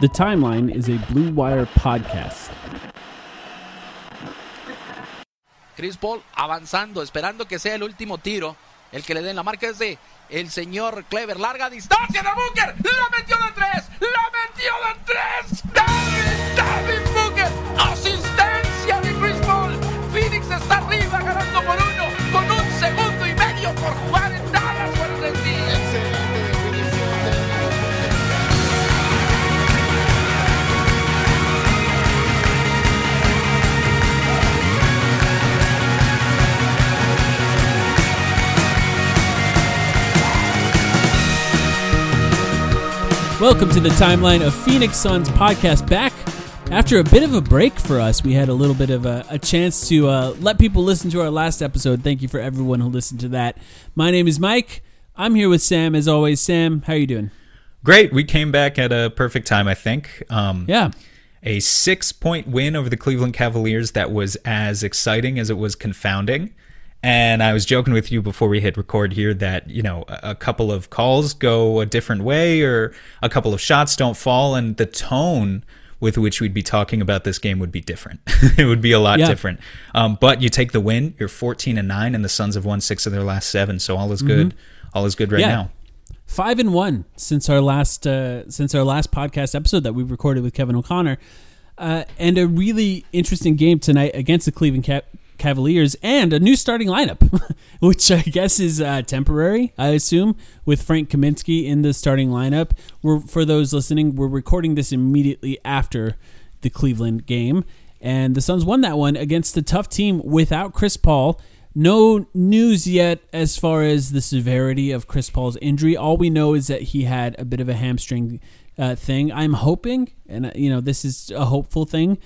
The Timeline is a Blue Wire podcast. Chris Paul avanzando, esperando que sea el último tiro. El que le den la marca es de el señor Clever. Larga distancia de Booker. La metió de tres. La metió de tres. Welcome to the timeline of Phoenix Suns podcast. Back after a bit of a break for us, we had a little bit of a, a chance to uh, let people listen to our last episode. Thank you for everyone who listened to that. My name is Mike. I'm here with Sam as always. Sam, how are you doing? Great. We came back at a perfect time, I think. Um, Yeah. A six point win over the Cleveland Cavaliers that was as exciting as it was confounding. And I was joking with you before we hit record here that, you know, a couple of calls go a different way or a couple of shots don't fall, and the tone with which we'd be talking about this game would be different. it would be a lot Yeah. different. Um, but you take the win, you're 14 and 9, and the Suns have won six of their last seven. So all is good. All is good right Mm-hmm. Yeah. now. Five and one since our last uh, since our last podcast episode that we recorded with Kevin O'Connor, uh, and a really interesting game tonight against the Cleveland Ca- Cavaliers, and a new starting lineup, which I guess is uh, temporary. I assume with Frank Kaminsky in the starting lineup. We're for those listening, we're recording this immediately after the Cleveland game, and the Suns won that one against a tough team without Chris Paul. No news yet as far as the severity of Chris Paul's injury. All we know is that he had a bit of a hamstring uh, thing. I'm hoping, and uh, you know, this is a hopeful thing,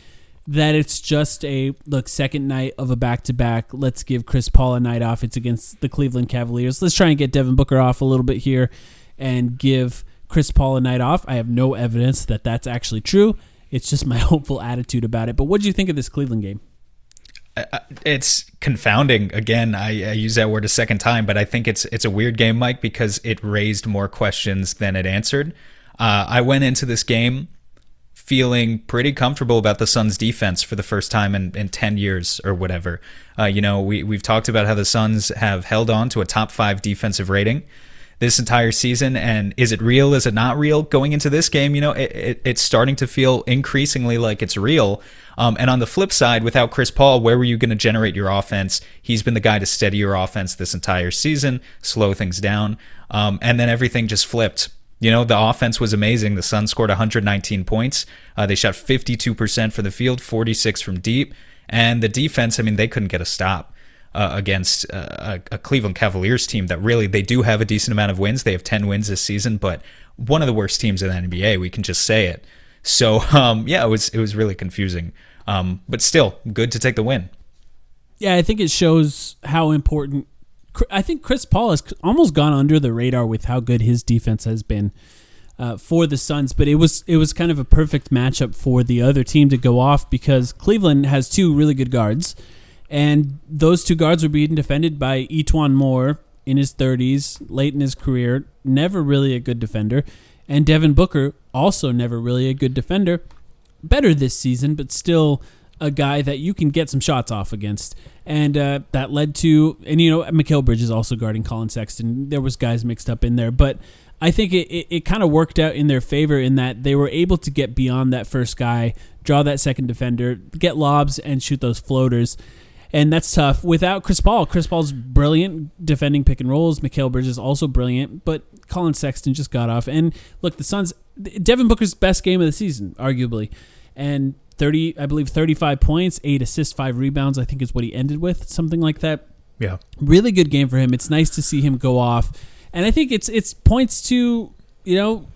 that it's just a look second night of a back to back. Let's give Chris Paul a night off. It's against the Cleveland Cavaliers. Let's try and get Devin Booker off a little bit here, and give Chris Paul a night off. I have no evidence that that's actually true. It's just my hopeful attitude about it. But what do you think of this Cleveland game? it's confounding again I, I use that word a second time but i think it's it's a weird game mike because it raised more questions than it answered uh, i went into this game feeling pretty comfortable about the suns defense for the first time in, in 10 years or whatever. Uh, you know we, we've talked about how the suns have held on to a top five defensive rating this entire season. And is it real? Is it not real? Going into this game you know it, it, it's starting to feel increasingly like it's real. Um, and on the flip side without chris paul where were you going to generate your offense? He's been the guy to steady your offense this entire season slow things down. Um, and then everything just flipped you know the offense was amazing the suns scored 119 points uh, they shot 52% for the field 46 from deep and the defense i mean they couldn't get a stop uh, against uh, a, Cleveland Cavaliers team that really they do have a decent amount of wins. They have 10 wins this season, but one of the worst teams in the NBA. We can just say it. So um, yeah, it was it was really confusing, um, but still good to take the win. Yeah, I think it shows how important. I think Chris Paul has almost gone under the radar with how good his defense has been uh, for the Suns, but it was it was kind of a perfect matchup for the other team to go off because Cleveland has two really good guards, and those two guards were being defended by E'Twaun Moore in his 30s, late in his career, never really a good defender, and Devin Booker also never really a good defender. Better this season, but still a guy that you can get some shots off against. And uh, that led to, and you know, Mikal Bridges also guarding Collin Sexton. There was guys mixed up in there, but I think it, it, it kind of worked out in their favor in that they were able to get beyond that first guy, draw that second defender, get lobs, and shoot those floaters. And that's tough. Without Chris Paul, Chris Paul's brilliant defending pick and rolls. Mikal Bridges is also brilliant, but Collin Sexton just got off. And look, the Suns, Devin Booker's best game of the season, arguably. And 30, I believe 35 points, eight assists, five rebounds, I think is what he ended with, something like that. Yeah. Really good game for him. It's nice to see him go off and I think it's it's points to you know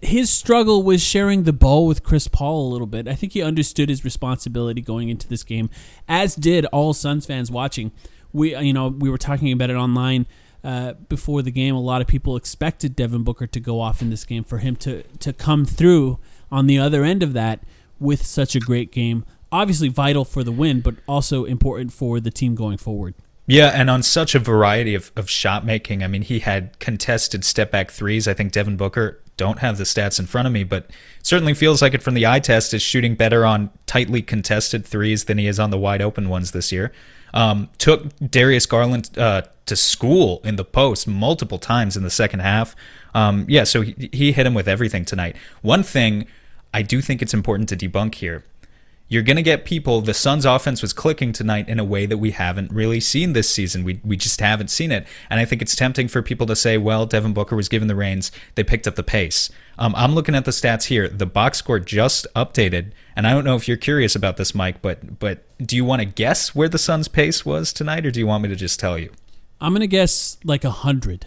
his struggle was sharing the ball with Chris Paul a little bit. I think he understood his responsibility going into this game, as did all Suns fans watching. We you know we were talking about it online. Uh, before the game, a lot of people expected Devin Booker to go off in this game for him to to come through on the other end of that with such a great game. Obviously vital for the win, but also important for the team going forward. Yeah, and on such a variety of, of shot making. I mean, he had contested step back threes. I think Devin Booker, don't have the stats in front of me, but certainly feels like it from the eye test is shooting better on tightly contested threes than he is on the wide open ones this year. Um, took Darius Garland uh, to school in the post multiple times in the second half. Um, yeah, so he, he hit him with everything tonight. One thing I do think it's important to debunk here you're going to get people. The Suns' offense was clicking tonight in a way that we haven't really seen this season. We, we just haven't seen it. And I think it's tempting for people to say, well, Devin Booker was given the reins. They picked up the pace. Um, I'm looking at the stats here. The box score just updated. And I don't know if you're curious about this, Mike, but, but do you want to guess where the Suns' pace was tonight, or do you want me to just tell you? I'm going to guess like 100.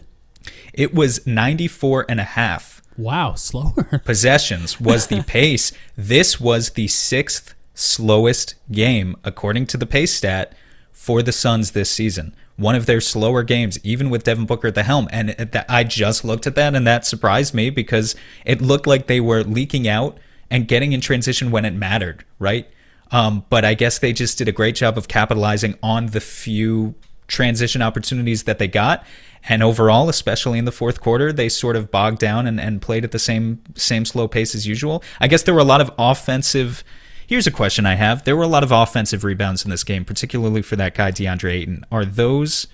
It was 94 and a half. Wow, slower. Possessions was the pace. This was the sixth slowest game, according to the pace stat, for the Suns this season. One of their slower games, even with Devin Booker at the helm. And I just looked at that and that surprised me because it looked like they were leaking out and getting in transition when it mattered, right? Um, but I guess they just did a great job of capitalizing on the few transition opportunities that they got. And overall, especially in the fourth quarter, they sort of bogged down and, and played at the same same slow pace as usual. I guess there were a lot of offensive Here's a question I have. There were a lot of offensive rebounds in this game, particularly for that guy DeAndre Ayton. Are those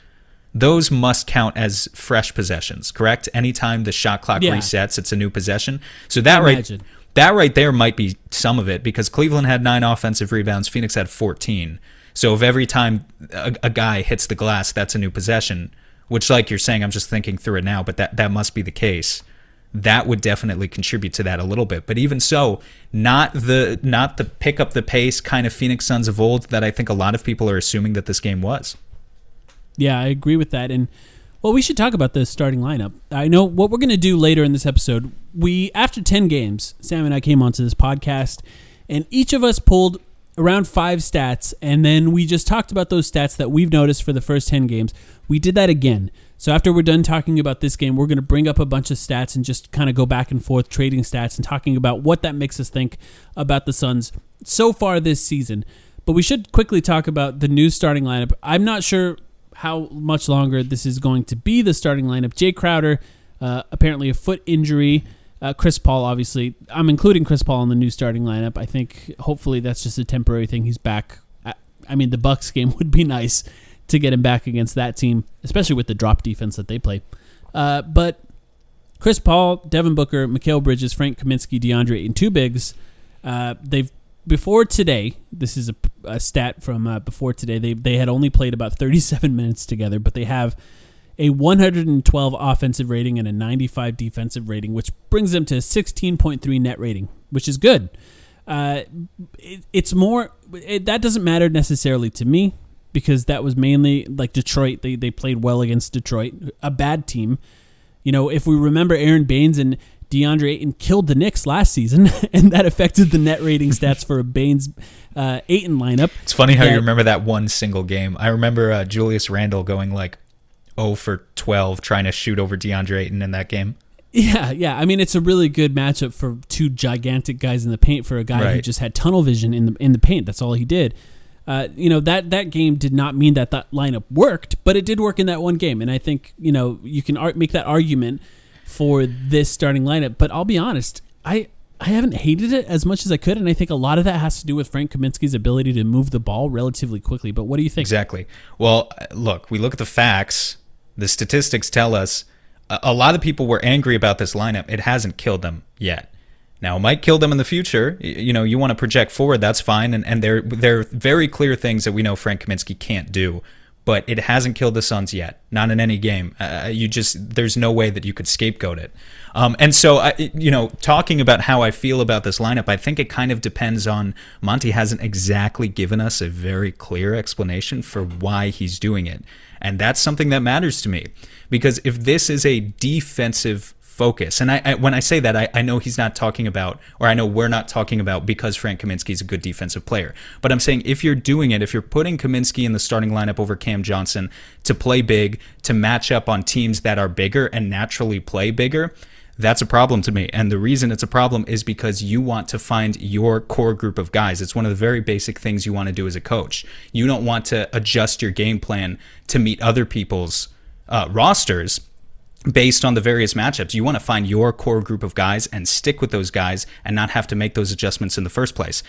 those must count as fresh possessions, correct? Anytime the shot clock yeah. resets, it's a new possession. So that right that right there might be some of it because Cleveland had 9 offensive rebounds, Phoenix had 14. So if every time a, a guy hits the glass, that's a new possession, which like you're saying, I'm just thinking through it now, but that that must be the case that would definitely contribute to that a little bit. But even so, not the not the pick up the pace kind of Phoenix Suns of old that I think a lot of people are assuming that this game was. Yeah, I agree with that. And well, we should talk about the starting lineup. I know what we're going to do later in this episode. We after 10 games, Sam and I came onto this podcast and each of us pulled around 5 stats and then we just talked about those stats that we've noticed for the first 10 games. We did that again. So after we're done talking about this game, we're going to bring up a bunch of stats and just kind of go back and forth trading stats and talking about what that makes us think about the Suns so far this season. But we should quickly talk about the new starting lineup. I'm not sure how much longer this is going to be the starting lineup. Jay Crowder, uh, apparently a foot injury. Uh, Chris Paul, obviously. I'm including Chris Paul in the new starting lineup. I think hopefully that's just a temporary thing. He's back. I mean, the Bucks game would be nice to get him back against that team, especially with the drop defense that they play. Uh, but Chris Paul, Devin Booker, Mikal Bridges, Frank Kaminsky, DeAndre, and two bigs. Uh, they've before today. This is a, a stat from uh, before today. They they had only played about 37 minutes together, but they have a 112 offensive rating and a 95 defensive rating, which brings them to 16.3 net rating, which is good. Uh, it, it's more it, that doesn't matter necessarily to me because that was mainly like Detroit. They they played well against Detroit, a bad team. You know, if we remember, Aron Baynes and DeAndre Ayton killed the Knicks last season, and that affected the net rating stats for a Baynes uh, Ayton lineup. It's funny how that- you remember that one single game. I remember uh, Julius Randle going like 0 for 12 trying to shoot over DeAndre Ayton in that game. Yeah, yeah. I mean, it's a really good matchup for two gigantic guys in the paint for a guy who just had tunnel vision in the in the paint. That's all he did. Uh, you know that that game did not mean that that lineup worked, but it did work in that one game. And I think you know you can ar- make that argument for this starting lineup. But I'll be honest, I I haven't hated it as much as I could, and I think a lot of that has to do with Frank Kaminsky's ability to move the ball relatively quickly. But what do you think? Exactly. Well, look, we look at the facts. The statistics tell us a, lot of people were angry about this lineup. It hasn't killed them yet. Now, it might kill them in the future. You know, you want to project forward, that's fine. And, and there, there are very clear things that we know Frank Kaminsky can't do. But it hasn't killed the Suns yet. Not in any game. Uh, you just, there's no way that you could scapegoat it. Um, and so, I, you know, talking about how I feel about this lineup, I think it kind of depends on Monty hasn't exactly given us a very clear explanation for why he's doing it. And that's something that matters to me. Because if this is a defensive focus. And I, I when I say that, I, I know he's not talking about, or I know we're not talking about because Frank Kaminsky is a good defensive player. But I'm saying if you're doing it, if you're putting Kaminsky in the starting lineup over Cam Johnson to play big, to match up on teams that are bigger and naturally play bigger, that's a problem to me. And the reason it's a problem is because you want to find your core group of guys. It's one of the very basic things you want to do as a coach. You don't want to adjust your game plan to meet other people's uh, rosters based on the various matchups. You want to find your core group of guys and stick with those guys and not have to make those adjustments in the first place.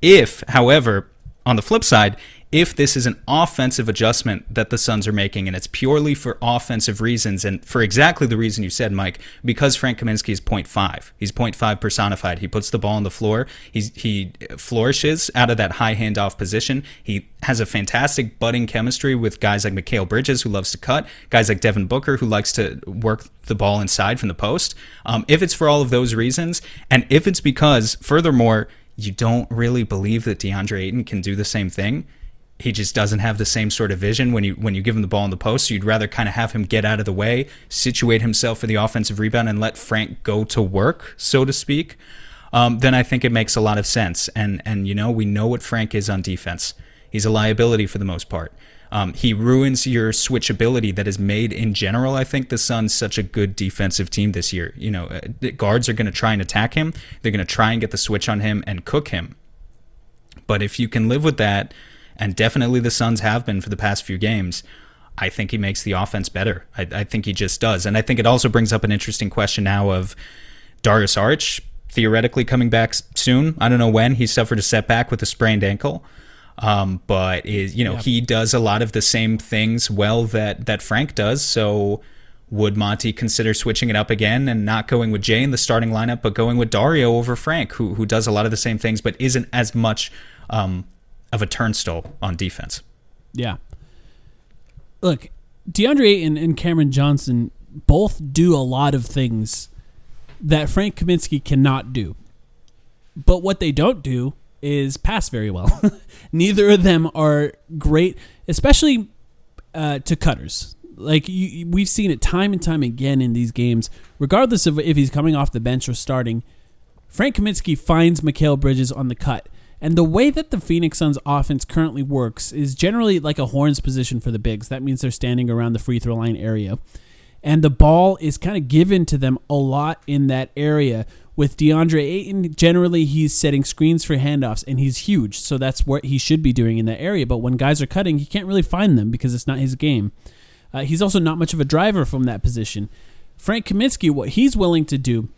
If, however, on the flip side, if this is an offensive adjustment that the Suns are making and it's purely for offensive reasons and for exactly the reason you said, Mike, because Frank Kaminsky is 0.5. He's 0.5 personified. He puts the ball on the floor. He's, he flourishes out of that high handoff position. He has a fantastic budding chemistry with guys like Mikal Bridges, who loves to cut, guys like Devin Booker, who likes to work the ball inside from the post. Um, if it's for all of those reasons, and if it's because, furthermore, you don't really believe that DeAndre Ayton can do the same thing. He just doesn't have the same sort of vision when you when you give him the ball in the post. So you'd rather kind of have him get out of the way, situate himself for the offensive rebound, and let Frank go to work, so to speak. Um, then I think it makes a lot of sense. And and you know we know what Frank is on defense. He's a liability for the most part. Um, he ruins your switchability that is made in general. I think the Suns such a good defensive team this year. You know, uh, the guards are going to try and attack him. They're going to try and get the switch on him and cook him. But if you can live with that, and definitely the Suns have been for the past few games, I think he makes the offense better. I, I think he just does. And I think it also brings up an interesting question now of Dario Saric theoretically coming back soon. I don't know when. He suffered a setback with a sprained ankle. Um, but is you know he does a lot of the same things well that that Frank does. So would Monty consider switching it up again and not going with Jay in the starting lineup, but going with Dario over Frank, who who does a lot of the same things, but isn't as much um, of a turnstile on defense? Yeah. Look, DeAndre Ayton and Cameron Johnson both do a lot of things that Frank Kaminsky cannot do. But what they don't do is pass very well. Neither of them are great, especially uh, to cutters. Like you, we've seen it time and time again in these games, regardless of if he's coming off the bench or starting. Frank Kaminsky finds Mikal Bridges on the cut. And the way that the Phoenix Suns offense currently works is generally like a horns position for the bigs. That means they're standing around the free throw line area. And the ball is kind of given to them a lot in that area. With DeAndre Ayton, generally he's setting screens for handoffs and he's huge. So that's what he should be doing in that area. But when guys are cutting, he can't really find them because it's not his game. Uh, he's also not much of a driver from that position. Frank Kaminsky, what he's willing to do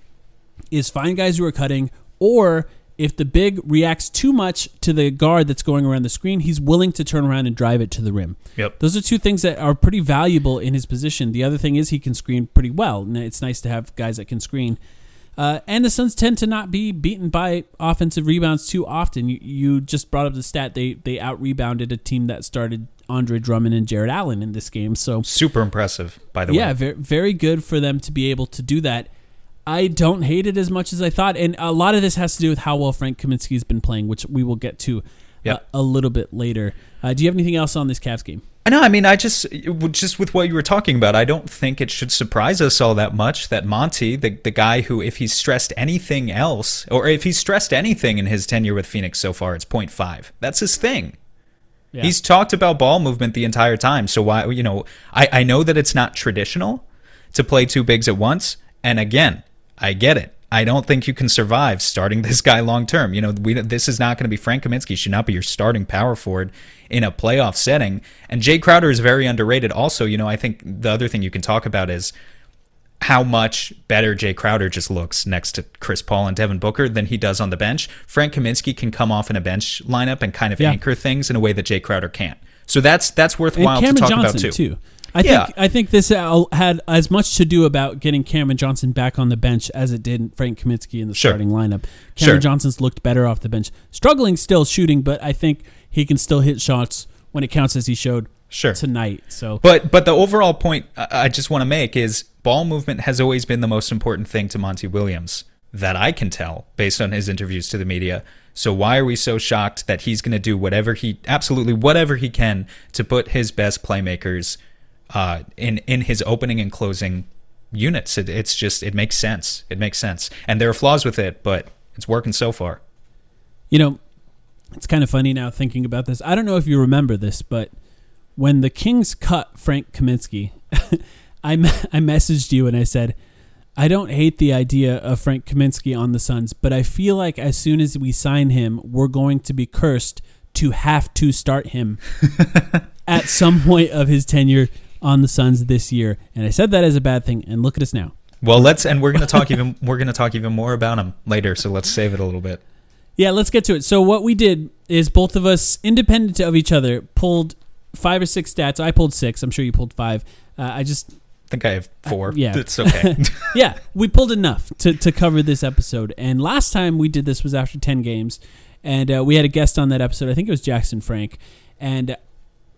is find guys who are cutting, or if the big reacts too much to the guard that's going around the screen, he's willing to turn around and drive it to the rim. Yep. Those are two things that are pretty valuable in his position. The other thing is he can screen pretty well. And it's nice to have guys that can screen. Uh, and the Suns tend to not be beaten by offensive rebounds too often. You, you just brought up the stat they they out rebounded a team that started Andre Drummond and Jarrett Allen in this game. So Super impressive, by the yeah, way. very, very good for them to be able to do that. I don't hate it as much as I thought, and a lot of this has to do with how well Frank Kaminsky has been playing, which we will get to. Yep. a little bit later. Uh, do you have anything else on this Cavs game? No, I mean, I just just with what you were talking about, I don't think it should surprise us all that much that Monty, the the guy who, if he's stressed anything else, or if he's stressed anything in his tenure with Phoenix so far, it's 0.5. That's his thing. Yeah. He's talked about ball movement the entire time. So why, you know, I I know that it's not traditional to play two bigs at once, and again, I get it. I don't think you can survive starting this guy long term. You know, we, this is not going to be Frank Kaminsky. Should not be your starting power forward in a playoff setting. And Jay Crowder is very underrated. Also, you know, I think the other thing you can talk about is how much better Jay Crowder just looks next to Chris Paul and Devin Booker than he does on the bench. Frank Kaminsky can come off in a bench lineup and kind of Yeah. anchor things in a way that Jay Crowder can't. So that's that's worthwhile to talk Johnson about too. I Yeah. think I think this had as much to do about getting Cameron Johnson back on the bench as it did Frank Kaminsky in the Sure. starting lineup. Cameron Sure. Johnson's looked better off the bench, struggling still shooting, but I think he can still hit shots when it counts as he showed Sure. tonight. So But but the overall point I just want to make is ball movement has always been the most important thing to Monty Williams that I can tell based on his interviews to the media. So why are we so shocked that he's going to do whatever he absolutely whatever he can to put his best playmakers uh, in in his opening and closing units? It, it's just it makes sense. It makes sense, and there are flaws with it, but it's working so far. You know, it's kind of funny now thinking about this. I don't know if you remember this, but when the Kings cut Frank Kaminsky, I me- I messaged you and I said, I don't hate the idea of Frank Kaminsky on the Suns, but I feel like as soon as we sign him, we're going to be cursed to have to start him at some point of his tenure on the Suns this year. And I said that as a bad thing, and look at us now. Well, let's and we're going to talk even we're going to talk even more about him later. So let's save it a little bit. Yeah, let's get to it. So what we did is both of us, independent of each other, pulled five or six stats. I pulled six. I'm sure you pulled five. Uh, I just, I think I have four. yeah. it's okay. yeah, we pulled enough to, to cover this episode. And last time we did this was after 10 games. And uh, we had a guest on that episode. I think it was Jackson Frank. And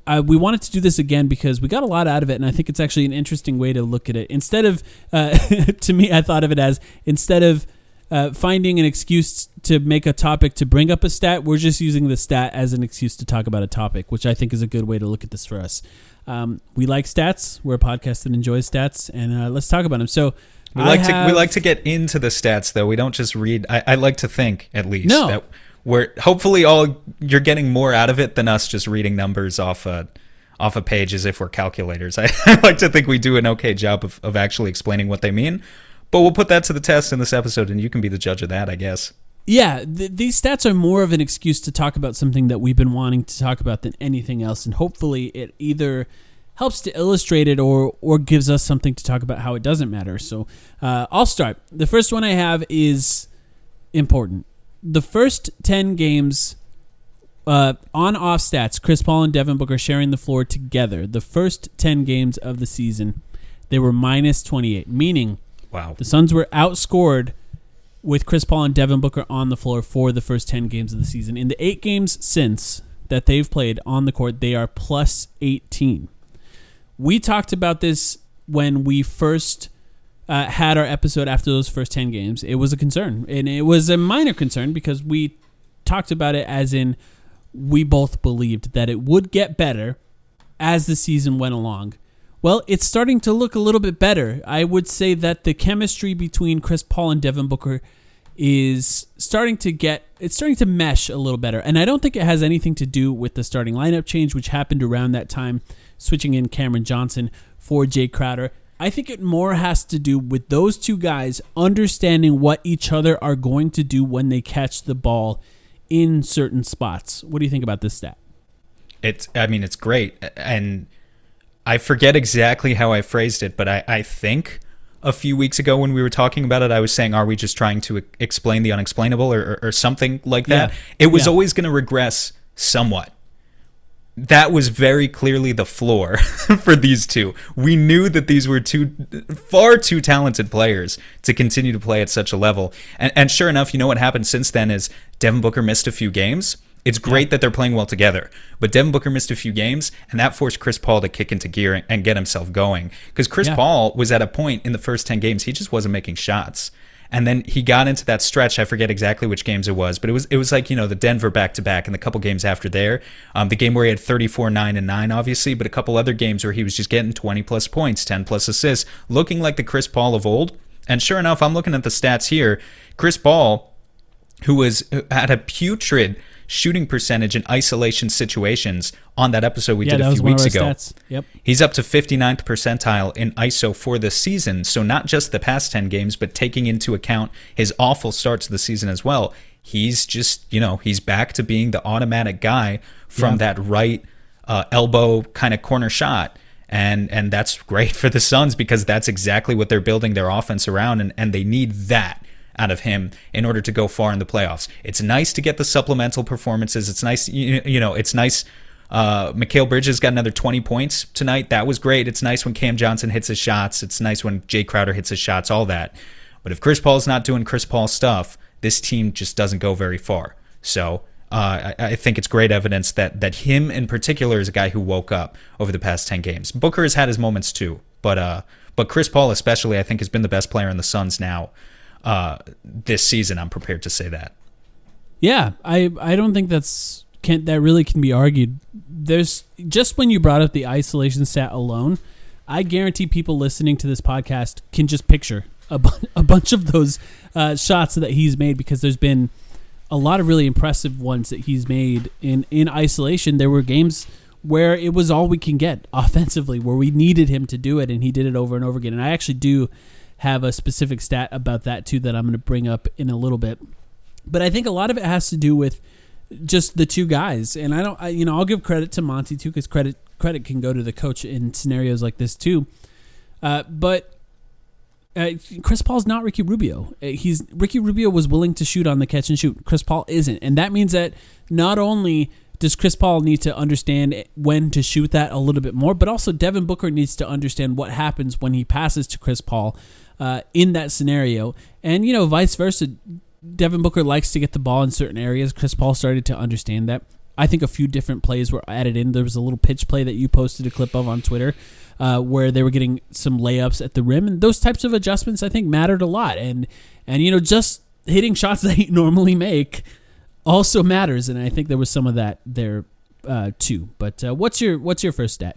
uh, we wanted to do this again because we got a lot out of it. And I think it's actually an interesting way to look at it. Instead of, uh, to me, I thought of it as instead of uh, finding an excuse to make a topic to bring up a stat, we're just using the stat as an excuse to talk about a topic, which I think is a good way to look at this for us. Um, we like stats. We're a podcast that enjoys stats, and uh, let's talk about them. So We like to we like to get into the stats though. We don't just read. I, I like to think at least No. that we're hopefully all you're getting more out of it than us just reading numbers off a off a page as if we're calculators. I, I like to think we do an okay job of, of actually explaining what they mean. But we'll put that to the test in this episode, and you can be the judge of that, I guess. Yeah, th- these stats are more of an excuse to talk about something that we've been wanting to talk about than anything else, and hopefully it either helps to illustrate it or or gives us something to talk about how it doesn't matter. So uh, I'll start. The first one I have is important. The first ten games uh, on off stats, Chris Paul and Devin Booker sharing the floor together. The first ten games of the season, they were minus twenty eight, meaning Wow. the Suns were outscored with Chris Paul and Devin Booker on the floor for the first 10 games of the season. In the eight games since that they've played on the court, they are plus 18. We talked about this when we first uh, had our episode after those first 10 games. It was a concern, and it was a minor concern because we talked about it as in we both believed that it would get better as the season went along. Well, it's starting to look a little bit better. I would say that the chemistry between Chris Paul and Devin Booker is starting to get it's starting to mesh a little better. And I don't think it has anything to do with the starting lineup change which happened around that time switching in Cameron Johnson for Jay Crowder. I think it more has to do with those two guys understanding what each other are going to do when they catch the ball in certain spots. What do you think about this stat? It's I mean it's great and I forget exactly how I phrased it, but I, I think a few weeks ago when we were talking about it, I was saying, "Are we just trying to explain the unexplainable or, or, or something like that?" Yeah. It was Yeah. always going to regress somewhat. That was very clearly the floor for these two. We knew that these were two far too talented players to continue to play at such a level. And, and sure enough, you know what happened since then is Devin Booker missed a few games. It's great that they're playing well together, but Devin Booker missed a few games, and that forced Chris Paul to kick into gear and get himself going. Because Chris Yeah. Paul was at a point in the first 10 games, he just wasn't making shots. And then he got into that stretch. I forget exactly which games it was, but it was it was like you know the Denver back to back and the couple games after there. Um, the game where he had 34, nine and nine, obviously, but a couple other games where he was just getting 20 plus points, 10 plus assists, looking like the Chris Paul of old. And sure enough, I'm looking at the stats here. Chris Paul, who was had a putrid shooting percentage in isolation situations on that episode we Yeah, did a few weeks ago. stats. Yep. He's up to 59th percentile in ISO for the season. So not just the past 10 games, but taking into account his awful start to the season as well. He's just, you know, he's back to being the automatic guy from Yeah. that right uh, elbow kind of corner shot. And and that's great for the Suns because that's exactly what they're building their offense around and, and they need that out of him in order to go far in the playoffs. It's nice to get the supplemental performances. It's nice, you, you know, it's nice. Uh, Mikal Bridges got another 20 points tonight. That was great. It's nice when Cam Johnson hits his shots. It's nice when Jay Crowder hits his shots, all that. But if Chris Paul's not doing Chris Paul stuff, this team just doesn't go very far. So uh, I, I think it's great evidence that that him in particular is a guy who woke up over the past 10 games. Booker has had his moments too, but uh, but Chris Paul especially, I think, has been the best player in the Suns now uh, this season. I'm prepared to say that. Yeah, I I don't think that's can that really can be argued. There's just when you brought up the isolation stat alone, I guarantee people listening to this podcast can just picture a, bu- a bunch of those uh, shots that he's made because there's been a lot of really impressive ones that he's made in in isolation. There were games where it was all we can get offensively, where we needed him to do it, and he did it over and over again. And I actually do have a specific stat about that too that I'm going to bring up in a little bit. But I think a lot of it has to do with just the two guys, and I don't, I, you know, I'll give credit to Monty too because credit credit can go to the coach in scenarios like this too. Uh, but uh, Chris Paul's not Ricky Rubio. Uh, He's Ricky Rubio was willing to shoot on the catch and shoot. Chris Paul isn't, and that means that not only does Chris Paul need to understand when to shoot that a little bit more, but also Devin Booker needs to understand what happens when he passes to Chris Paul uh, in that scenario, and you know, vice versa. Devin Booker likes to get the ball in certain areas. Chris Paul started to understand that. I think a few different plays were added in. There was a little pitch play that you posted a clip of on Twitter uh, where they were getting some layups at the rim, and those types of adjustments I think mattered a lot. And and you know just hitting shots that you normally make also matters, and I think there was some of that there uh, too. But uh, what's your what's your first stat?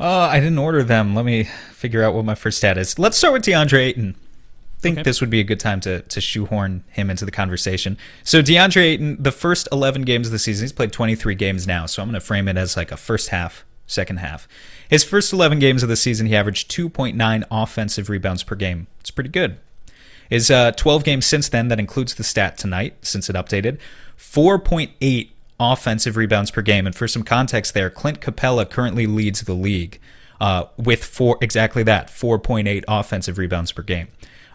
Uh, I didn't order them. Let me figure out what my first stat is. Let's start with DeAndre Ayton. I think Okay. this would be a good time to, to shoehorn him into the conversation. So DeAndre Ayton, the first 11 games of the season, he's played 23 games now. So I'm going to frame it as like a first half, second half. His first 11 games of the season, he averaged 2.9 offensive rebounds per game. It's pretty good. His uh, 12 games since then, that includes the stat tonight, since it updated, 4.8 offensive rebounds per game. And for some context there, Clint Capela currently leads the league uh, with four exactly that 4.8 offensive rebounds per game.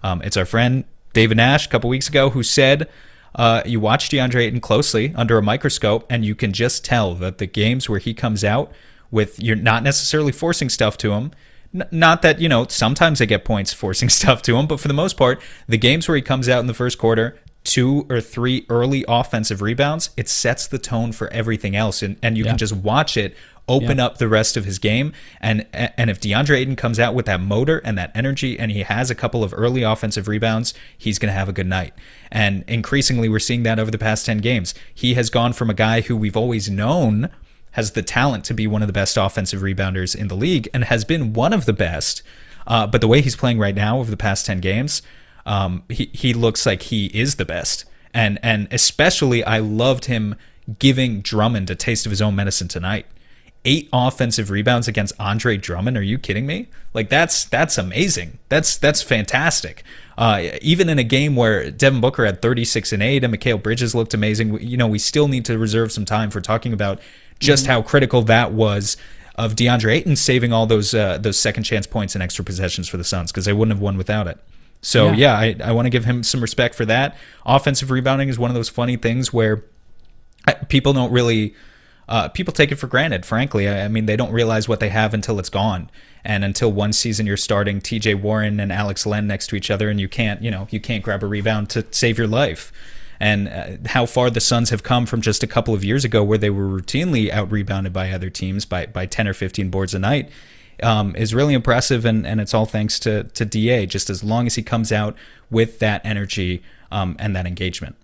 Um, it's our friend David Nash a couple weeks ago who said uh, you watch DeAndre Ayton closely under a microscope, and you can just tell that the games where he comes out with you're not necessarily forcing stuff to him. N- Not that, you know, sometimes they get points forcing stuff to him, but for the most part, the games where he comes out in the first quarter, two or three early offensive rebounds, it sets the tone for everything else. And, and you Yeah. can just watch it open Yeah. up the rest of his game. And and if DeAndre Ayton comes out with that motor and that energy and he has a couple of early offensive rebounds, he's going to have a good night. And increasingly, we're seeing that over the past 10 games. He has gone from a guy who we've always known has the talent to be one of the best offensive rebounders in the league and has been one of the best. Uh, but the way he's playing right now over the past 10 games, um, he, he looks like he is the best. And, and especially, I loved him giving Drummond a taste of his own medicine tonight. Eight offensive rebounds against Andre Drummond. Are you kidding me? Like that's that's amazing. That's that's fantastic. Uh, even in a game where Devin Booker had 36 and 8 and Mikal Bridges looked amazing, you know, we still need to reserve some time for talking about just how critical that was of DeAndre Ayton saving all those uh, those second chance points and extra possessions for the Suns because they wouldn't have won without it. So Yeah. yeah, I, I want to give him some respect for that. Offensive rebounding is one of those funny things where people don't really uh, people take it for granted frankly I, I mean they don't realize what they have until it's gone and until one season you're starting tj warren and alex len next to each other and you can't you know you can't grab a rebound to save your life and uh, how far the Suns have come from just a couple of years ago where they were routinely out rebounded by other teams by, by 10 or 15 boards a night um, is really impressive, and, and it's all thanks to to Da. Just as long as he comes out with that energy um, and that engagement.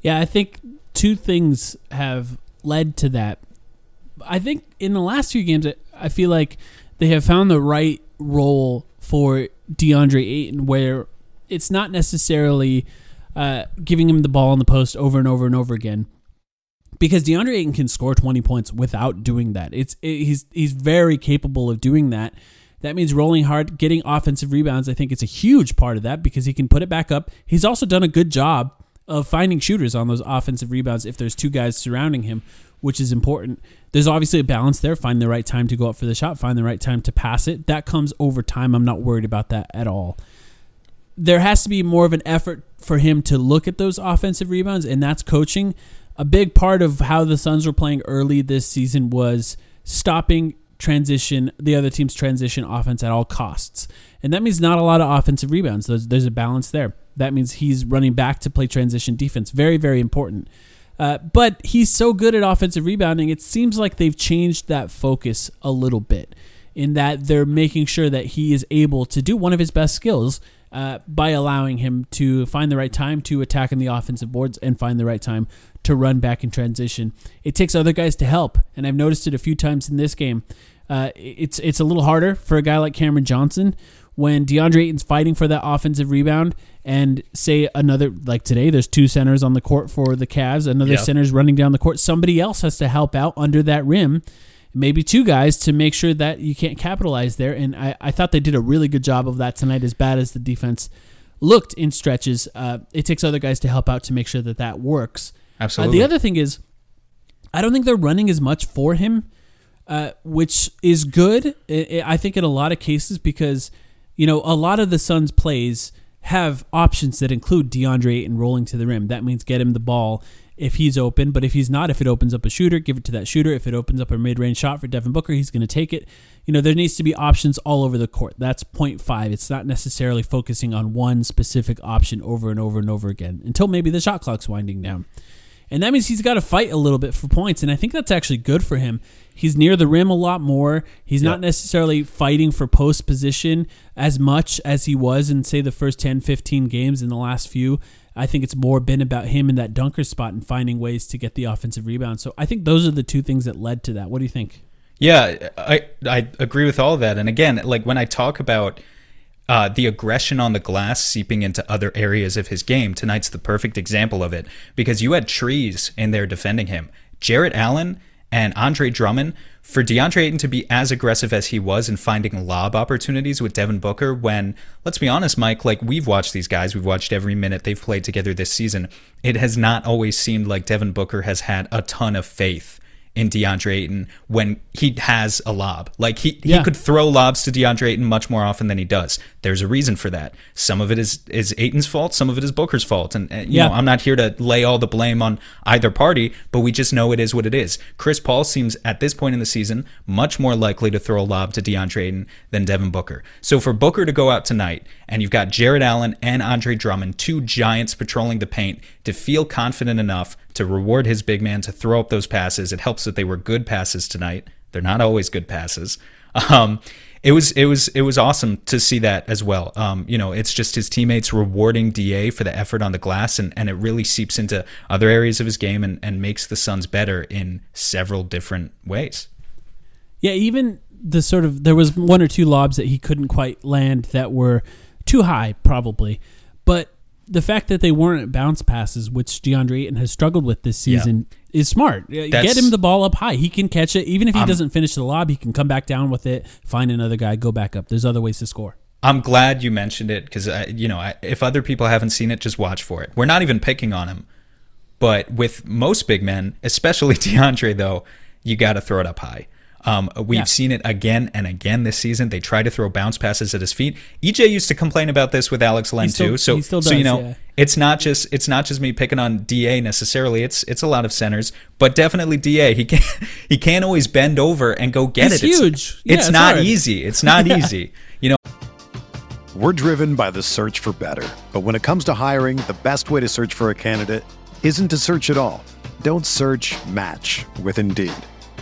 Yeah, I think two things have led to that. I think in the last few games, I feel like they have found the right role for DeAndre Ayton, where it's not necessarily uh, giving him the ball on the post over and over and over again. Because DeAndre Ayton can score 20 points without doing that. It's it, he's he's very capable of doing that. That means rolling hard, getting offensive rebounds. I think it's a huge part of that because he can put it back up. He's also done a good job of finding shooters on those offensive rebounds if there's two guys surrounding him, which is important. There's obviously a balance there. Find the right time to go up for the shot, find the right time to pass it. That comes over time. I'm not worried about that at all there has to be more of an effort for him to look at those offensive rebounds, and that's coaching. A big part of how the Suns were playing early this season was stopping transition, the other team's transition offense at all costs. And that means not a lot of offensive rebounds. There's, there's a balance there. That means he's running back to play transition defense. Very, very important. Uh, but he's so good at offensive rebounding, it seems like they've changed that focus a little bit in that they're making sure that he is able to do one of his best skills, uh, by allowing him to find the right time to attack in the offensive boards and find the right time to run back in transition. It takes other guys to help, and I've noticed it a few times in this game. Uh, it's it's a little harder for a guy like Cameron Johnson when DeAndre Ayton's fighting for that offensive rebound, and say another like today, there's two centers on the court for the Cavs, another yep. center's running down the court. Somebody else has to help out under that rim maybe two guys to make sure that you can't capitalize there. And I, I thought they did a really good job of that tonight, as bad as the defense looked in stretches. Uh, it takes other guys to help out to make sure that that works. Absolutely. Uh, the other thing is, I don't think they're running as much for him, uh, which is good. I think in a lot of cases because you know a lot of the Suns' plays have options that include DeAndre Ayton rolling to the rim. That means get him the ball if he's open. But if he's not, if it opens up a shooter, give it to that shooter. If it opens up a mid range shot for Devin Booker, he's going to take it. You know, there needs to be options all over the court. That's point five. It's not necessarily focusing on one specific option over and over and over again until maybe the shot clock's winding down. And that means he's got to fight a little bit for points. And I think that's actually good for him. He's near the rim a lot more. He's yep. not necessarily fighting for post position as much as he was in, say, the first 10, 15 games in the last few. I think it's more been about him in that dunker spot and finding ways to get the offensive rebound. So I think those are the two things that led to that. What do you think? Yeah, I I agree with all of that. And again, like when I talk about uh, the aggression on the glass seeping into other areas of his game, tonight's the perfect example of it because you had trees in there defending him. Jarrett Allen and Andre Drummond for DeAndre Ayton to be as aggressive as he was in finding lob opportunities with Devin Booker when, let's be honest, Mike, like we've watched these guys, we've watched every minute they've played together this season. It has not always seemed like Devin Booker has had a ton of faith in DeAndre Ayton when he has a lob. Like he, yeah. he could throw lobs to DeAndre Ayton much more often than he does. There's a reason for that. Some of it is is Ayton's fault, some of it is Booker's fault. And, and you yeah. know, I'm not here to lay all the blame on either party, but we just know it is what it is. Chris Paul seems at this point in the season much more likely to throw a lob to DeAndre Ayton than Devin Booker. So for Booker to go out tonight and you've got Jarrett Allen and Andre Drummond, two giants patrolling the paint, to feel confident enough to reward his big man to throw up those passes. It helps that they were good passes tonight. They're not always good passes. Um, it was it was it was awesome to see that as well. Um, you know, it's just his teammates rewarding Da for the effort on the glass, and, and it really seeps into other areas of his game and, and makes the Suns better in several different ways. Yeah, even the sort of there was one or two lobs that he couldn't quite land that were too high, probably, but the fact that they weren't bounce passes, which DeAndre Ayton has struggled with this season, yeah. Is smart. That's, Get him the ball up high. He can catch it. Even if he um, doesn't finish the lob, he can come back down with it, find another guy, go back up. There's other ways to score. I'm glad you mentioned it because, you know, I, if other people haven't seen it, just watch for it. We're not even picking on him. But with most big men, especially DeAndre, though, you got to throw it up high. Um, we've yeah. seen it again and again this season. They try to throw bounce passes at his feet. EJ used to complain about this with Alex Len still, too. So, does, so you know, yeah. it's not just it's not just me picking on Da necessarily. It's it's a lot of centers, but definitely Da. He can he can't always bend over and go get He's it. It's huge. Yeah, it's, it's, not hard. easy. It's not easy. You know. We're driven by the search for better, but when it comes to hiring, the best way to search for a candidate isn't to search at all. Don't search. Match with Indeed.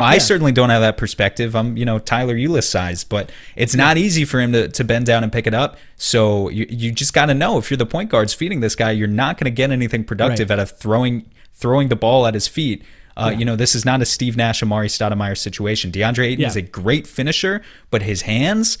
I certainly don't have that perspective. I'm, you know, Tyler Ulis size, but it's not easy for him to, to bend down and pick it up. So you, you just got to know if you're the point guards feeding this guy, you're not going to get anything productive Right. out of throwing throwing the ball at his feet. Uh, Yeah. You know, this is not a Steve Nash, Amar'e Stoudemire situation. DeAndre Ayton Yeah. is a great finisher, but his hands,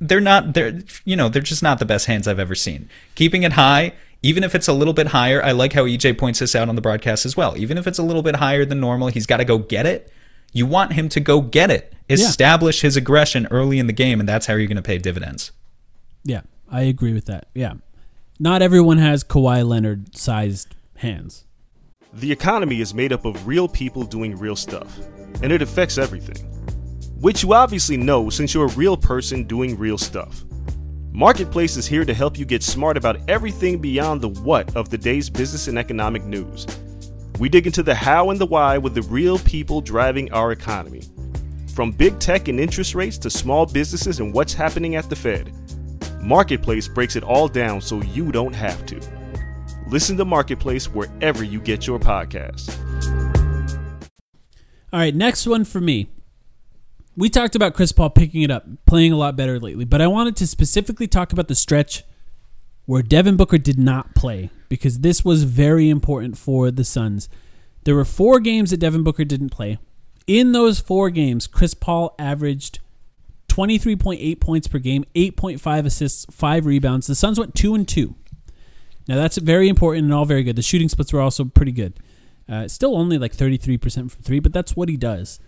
they're not, they're, you know, they're just not the best hands I've ever seen. Keeping it high, even if it's a little bit higher, I like how EJ points this out on the broadcast as well. Even if it's a little bit higher than normal, he's got to go get it. You want him to go get it, establish his aggression early in the game, and that's how you're going to pay dividends. Yeah, I agree with that. Yeah. Not everyone has Kawhi Leonard sized hands. The economy is made up of real people doing real stuff, and it affects everything. Which you obviously know since you're a real person doing real stuff. Marketplace is here to help you get smart about everything beyond the what of the day's business and economic news. We dig into the how and the why with the real people driving our economy. From big tech and interest rates to small businesses and what's happening at the Fed. Marketplace breaks it all down so you don't have to. Listen to Marketplace wherever you get your podcasts. All right, next one for me. We talked about Chris Paul picking it up, playing a lot better lately, but I wanted to specifically talk about the stretch where Devin Booker did not play because this was very important for the Suns. There were four games that Devin Booker didn't play. In those four games, Chris Paul averaged 23.8 points per game, 8.5 assists, 5 rebounds. The Suns went 2 and 2. Now that's very important and all very good. The shooting splits were also pretty good. Uh, still only like 33% from 3, but that's what he does.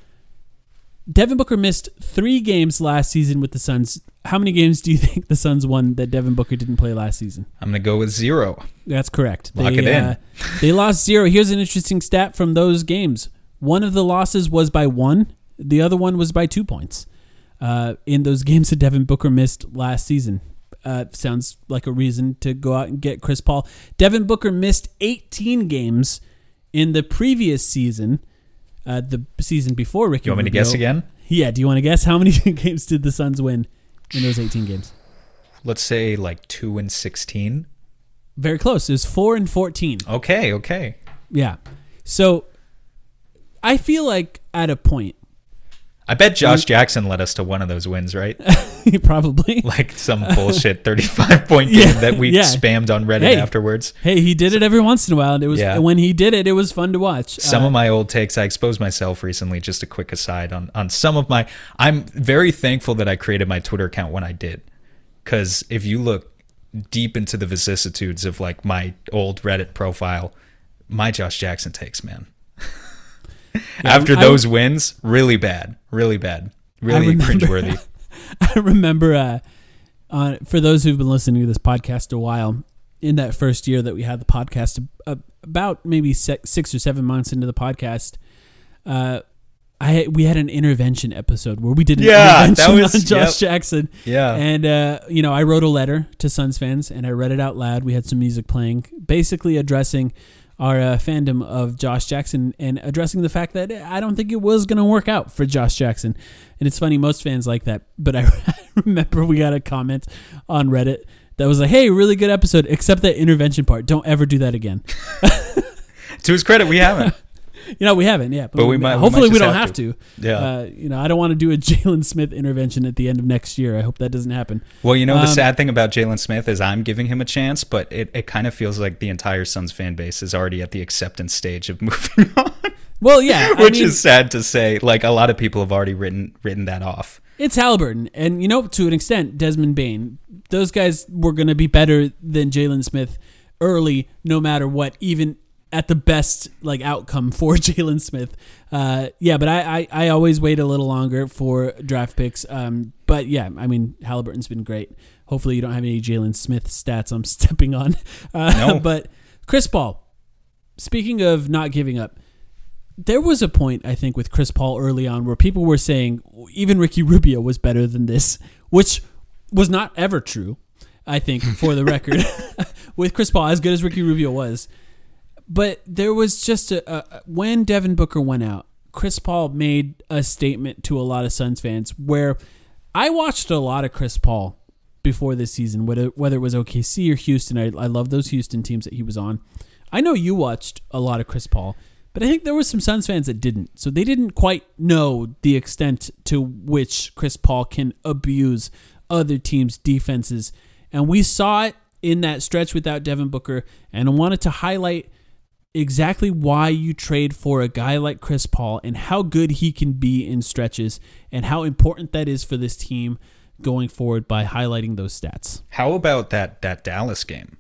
Devin Booker missed 3 games last season with the Suns. How many games do you think the Suns won that Devin Booker didn't play last season? I'm going to go with zero. That's correct. Lock they, it in. Uh, they lost zero. Here's an interesting stat from those games. One of the losses was by one. The other one was by two points. Uh, in those games that Devin Booker missed last season, uh, sounds like a reason to go out and get Chris Paul. Devin Booker missed 18 games in the previous season, uh, the season before Ricky. You want me to guess again? Yeah. Do you want to guess how many games did the Suns win in those 18 games? Let's say like 2 and 16. Very close. It was four and 14. Okay, okay. Yeah. So I feel like at a point, I bet Josh Jackson led us to one of those wins, right? probably. Like some bullshit 35 point game Yeah, that we yeah. spammed on Reddit Hey. afterwards. Hey, he did it every once in a while, and it was Yeah. when he did it, it was fun to watch. Some Uh, of my old takes, I exposed myself recently. Just a quick aside on on some of my. I'm very thankful that I created my Twitter account when I did, because if you look deep into the vicissitudes of like my old Reddit profile, my Josh Jackson takes, man. After I- those wins, really bad, really bad, really remember- cringeworthy. I remember uh, uh, for those who've been listening to this podcast a while, in that first year that we had the podcast, uh, about maybe six or seven months into the podcast, uh, I we had an intervention episode where we did an Yeah, intervention was- on Josh yep. Jackson. Yeah. and uh, you know I wrote a letter to Suns fans and I read it out loud. We had some music playing, basically addressing our uh, fandom of Josh Jackson and addressing the fact that I don't think it was going to work out for Josh Jackson. And it's funny, most fans like that, but I remember we got a comment on Reddit that was like, "Hey, really good episode, except that intervention part. Don't ever do that again." to his credit, we haven't. You know, we haven't, yeah, But we might- we Hopefully, might we don't have have to. to. Yeah. Uh, you know, I don't want to do a Jalen Smith intervention at the end of next year. I hope that doesn't happen. Well, you know, the Um, sad thing about Jalen Smith is I'm giving him a chance, but it, it kind of feels like the entire Suns fan base is already at the acceptance stage of moving on. Well, yeah, I which mean- is sad to say. Like a lot of people have already written written that off. It's Halliburton, and you know, to an extent, Desmond Bane. Those guys were going to be better than Jalen Smith early, no matter what, even at the best like outcome for Jalen Smith. Uh, yeah, but I, I I always wait a little longer for draft picks. Um, but yeah, I mean Halliburton's been great. Hopefully, you don't have any Jalen Smith stats I'm stepping on. Uh, No. but Chris Paul. Speaking of not giving up, there was a point I think with Chris Paul early on where people were saying even Ricky Rubio was better than this, which was not ever true. I think for the record, with Chris Paul as good as Ricky Rubio was, but there was just a, a when Devin Booker went out, Chris Paul made a statement to a lot of Suns fans where I watched a lot of Chris Paul before this season, whether whether it was OKC or Houston. I, I love those Houston teams that he was on. I know you watched a lot of Chris Paul, but I think there was some Suns fans that didn't. So they didn't quite know the extent to which Chris Paul can abuse other teams' defenses. And we saw it in that stretch without Devin Booker. And I wanted to highlight exactly why you trade for a guy like Chris Paul and how good he can be in stretches and how important that is for this team going forward by highlighting those stats. How about that that Dallas game?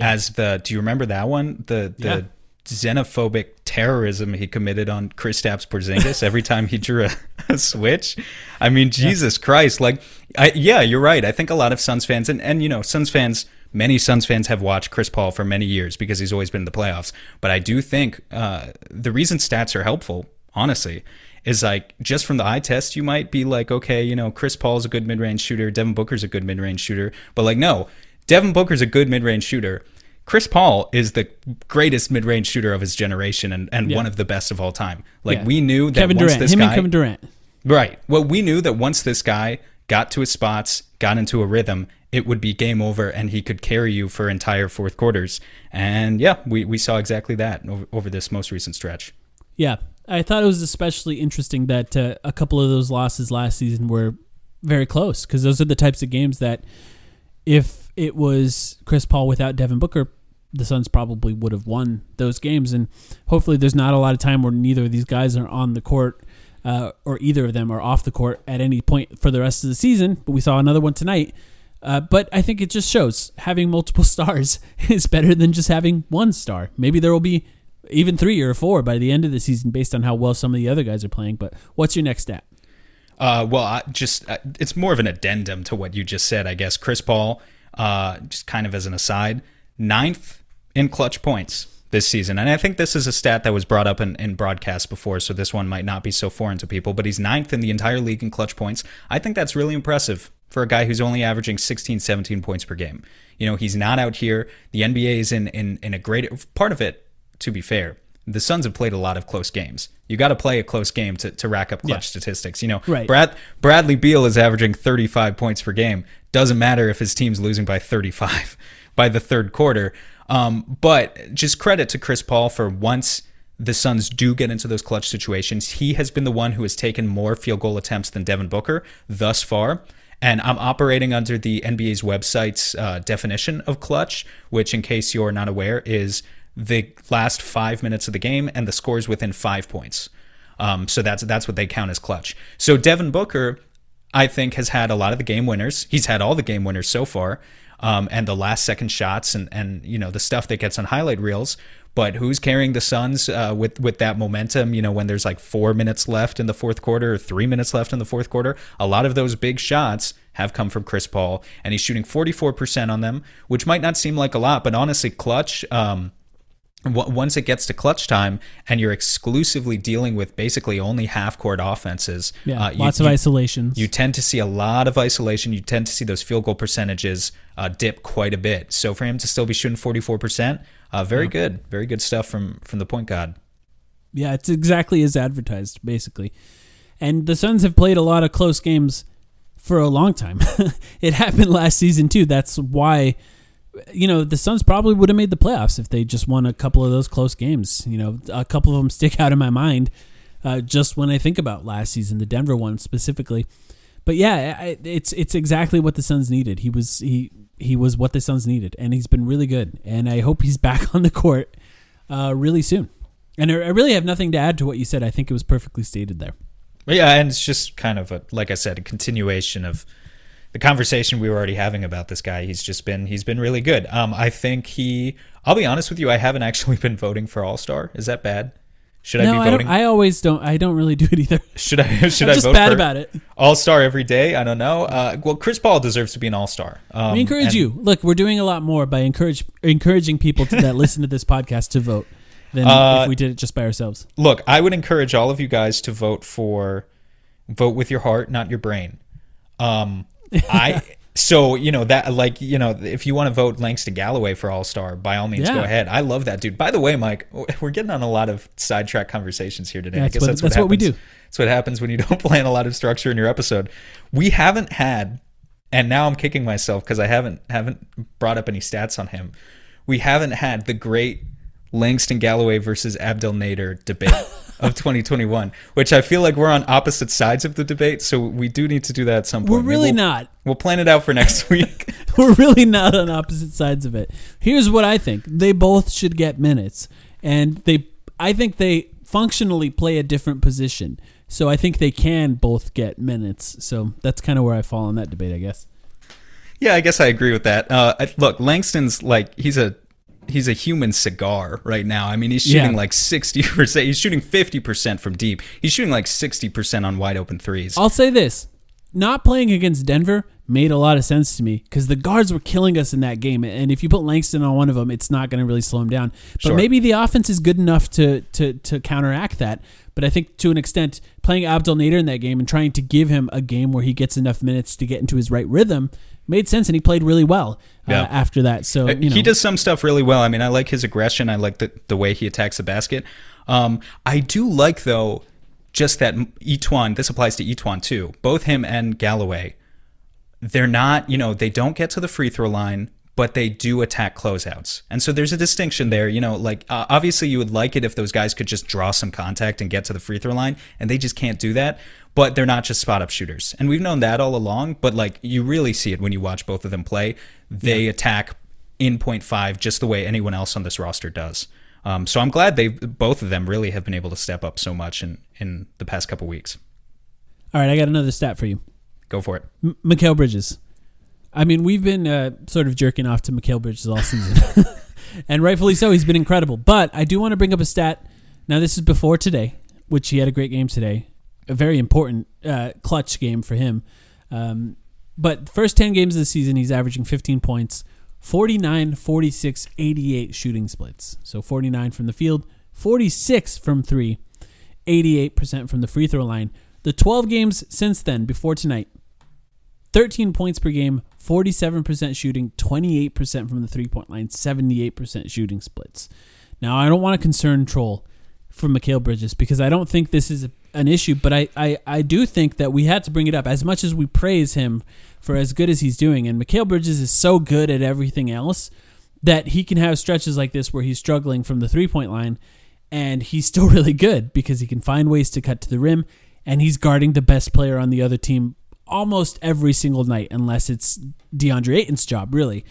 As the do you remember that one? The the Yeah. xenophobic terrorism he committed on Kristaps Porzingis every time he drew a, a switch. I mean, Jesus Christ! Like, I, yeah, you're right. I think a lot of Suns fans and and you know Suns fans. Many Suns fans have watched Chris Paul for many years because he's always been in the playoffs. But I do think uh, the reason stats are helpful, honestly, is like just from the eye test, you might be like, okay, you know, Chris Paul's a good mid range shooter, Devin Booker's a good mid range shooter, but like, no, Devin Booker's a good mid range shooter. Chris Paul is the greatest mid range shooter of his generation and, and Yeah. one of the best of all time. Like Yeah. we knew that Kevin once Durant, this him guy, and Kevin Durant. Right. Well, we knew that once this guy got to his spots, got into a rhythm, it would be game over and he could carry you for entire fourth quarters. And yeah, we, we saw exactly that over, over this most recent stretch. Yeah, I thought it was especially interesting that uh, a couple of those losses last season were very close because those are the types of games that if it was Chris Paul without Devin Booker, the Suns probably would have won those games. And hopefully, there's not a lot of time where neither of these guys are on the court uh, or either of them are off the court at any point for the rest of the season. But we saw another one tonight. Uh, but I think it just shows having multiple stars is better than just having one star. Maybe there will be even three or four by the end of the season based on how well some of the other guys are playing. But what's your next stat? Uh, well, I just uh, it's more of an addendum to what you just said, I guess. Chris Paul, uh, just kind of as an aside, ninth in clutch points this season, and I think this is a stat that was brought up in, in broadcast before, so this one might not be so foreign to people. But he's ninth in the entire league in clutch points. I think that's really impressive for a guy who's only averaging 16, 17 points per game. You know, he's not out here. The NBA is in in, in a great part of it. To be fair, the Suns have played a lot of close games. You got to play a close game to, to rack up clutch Yeah. statistics. You know, Right. Brad Bradley Beal is averaging 35 points per game. Doesn't matter if his team's losing by 35 by the third quarter. Um, but just credit to Chris Paul for once the Suns do get into those clutch situations, he has been the one who has taken more field goal attempts than Devin Booker thus far. And I'm operating under the NBA's website's uh, definition of clutch, which, in case you're not aware, is the last five minutes of the game and the scores within five points. Um, so that's that's what they count as clutch. So Devin Booker, I think, has had a lot of the game winners. He's had all the game winners so far, um, and the last second shots and and you know the stuff that gets on highlight reels. But who's carrying the Suns uh, with with that momentum? You know, when there's like four minutes left in the fourth quarter or three minutes left in the fourth quarter, a lot of those big shots have come from Chris Paul, and he's shooting 44% on them, which might not seem like a lot, but honestly, clutch. Um, once it gets to clutch time and you're exclusively dealing with basically only half court offenses, Yeah, uh, you- lots of you- isolations. you tend to see a lot of isolation. You tend to see those field goal percentages uh, dip quite a bit. So for him to still be shooting 44%, uh, very good. Very good stuff from from the point guard. Yeah, it's exactly as advertised, basically. And the Suns have played a lot of close games for a long time. it happened last season too. That's why you know, the Suns probably would have made the playoffs if they just won a couple of those close games. You know, a couple of them stick out in my mind uh, just when I think about last season, the Denver one specifically. But yeah, it's it's exactly what the Suns needed. He was he he was what the Suns needed, and he's been really good. And I hope he's back on the court uh, really soon. And I really have nothing to add to what you said. I think it was perfectly stated there. Yeah, and it's just kind of a like I said, a continuation of the conversation we were already having about this guy. He's just been he's been really good. Um, I think he. I'll be honest with you. I haven't actually been voting for All Star. Is that bad? Should I no, be I voting? don't. I always don't. I don't really do it either. should I? Should I'm I just vote bad for about it. All Star every day? I don't know. Uh, well, Chris Paul deserves to be an All Star. Um, We encourage and- you. Look, we're doing a lot more by encourage encouraging people to, that listen to this podcast to vote than Uh, if we did it just by ourselves. Look, I would encourage all of you guys to vote for vote with your heart, not your brain. Um, I so you know that like you know if you want to vote Langston Galloway for All Star, by all means Yeah. go ahead. I love that dude. By the way, Mike, we're getting on a lot of sidetrack conversations here today. I That's guess what- that's, that's what, what we happens. do. That's what happens when you don't plan a lot of structure in your episode. We haven't had, and now I'm kicking myself because I haven't haven't brought up any stats on him. We haven't had the great Langston Galloway versus Abdel Nader debate of 2021, which I feel like we're on opposite sides of the debate. So we do need to do that at some point. We're really we'll- not. We'll plan it out for next week. We're really not on opposite sides of it. Here's what I think: they both should get minutes, and they. I think they functionally play a different position, so I think they can both get minutes. So that's kind of where I fall on that debate, I guess. Yeah, I guess I agree with that. Uh, I- look, Langston's like he's a he's a human cigar right now. I mean, he's shooting Yeah. like sixty percent. He's shooting fifty percent from deep. He's shooting like sixty percent on wide open threes. I'll say this: not playing against Denver made a lot of sense to me because the guards were killing us in that game, and if you put Langston on one of them, it's not going to really slow him down. But Sure. maybe the offense is good enough to to to counteract that. But I think to an extent, playing Abdel Nader in that game and trying to give him a game where he gets enough minutes to get into his right rhythm made sense, and he played really well uh, Yeah. after that. So Uh, you know, He does some stuff really well. I mean, I like his aggression. I like the, the way he attacks the basket. Um, I do like, though, just that E'Twaun, this applies to E'Twaun too. Both him and Galloway, they're not, you know, they don't get to the free throw line, but they do attack closeouts. And so there's a distinction there. You know, like uh, obviously you would like it if those guys could just draw some contact and get to the free throw line, and they just can't do that. But they're not just spot up shooters. And we've known that all along, but like you really see it when you watch both of them play. They attack in point five just the way anyone else on this roster does. Um, so I'm glad they both of them really have been able to step up so much in, in the past couple weeks. all right, I got another stat for you. Go for it. M- Mikal Bridges. I mean, we've been uh, sort of jerking off to Mikal Bridges all season, and rightfully so. He's been incredible. But I do want to bring up a stat. Now, this is before today, which he had a great game today, a very important uh, clutch game for him. Um, but first 10 games of the season, he's averaging 15 points, 49, 46, 88 shooting splits. So 49 from the field, 46 from three, 88% from the free throw line. The 12 games since then, before tonight, 13 points per game, 47% shooting, 28% from the three point line, 78% shooting splits. Now, I don't want to concern Troll for Mikal Bridges because I don't think this is a, an issue, but I, I, I do think that we had to bring it up as much as we praise him for as good as he's doing. And Mikal Bridges is so good at everything else that he can have stretches like this where he's struggling from the three point line and he's still really good because he can find ways to cut to the rim and he's guarding the best player on the other team almost every single night unless it's DeAndre Ayton's job really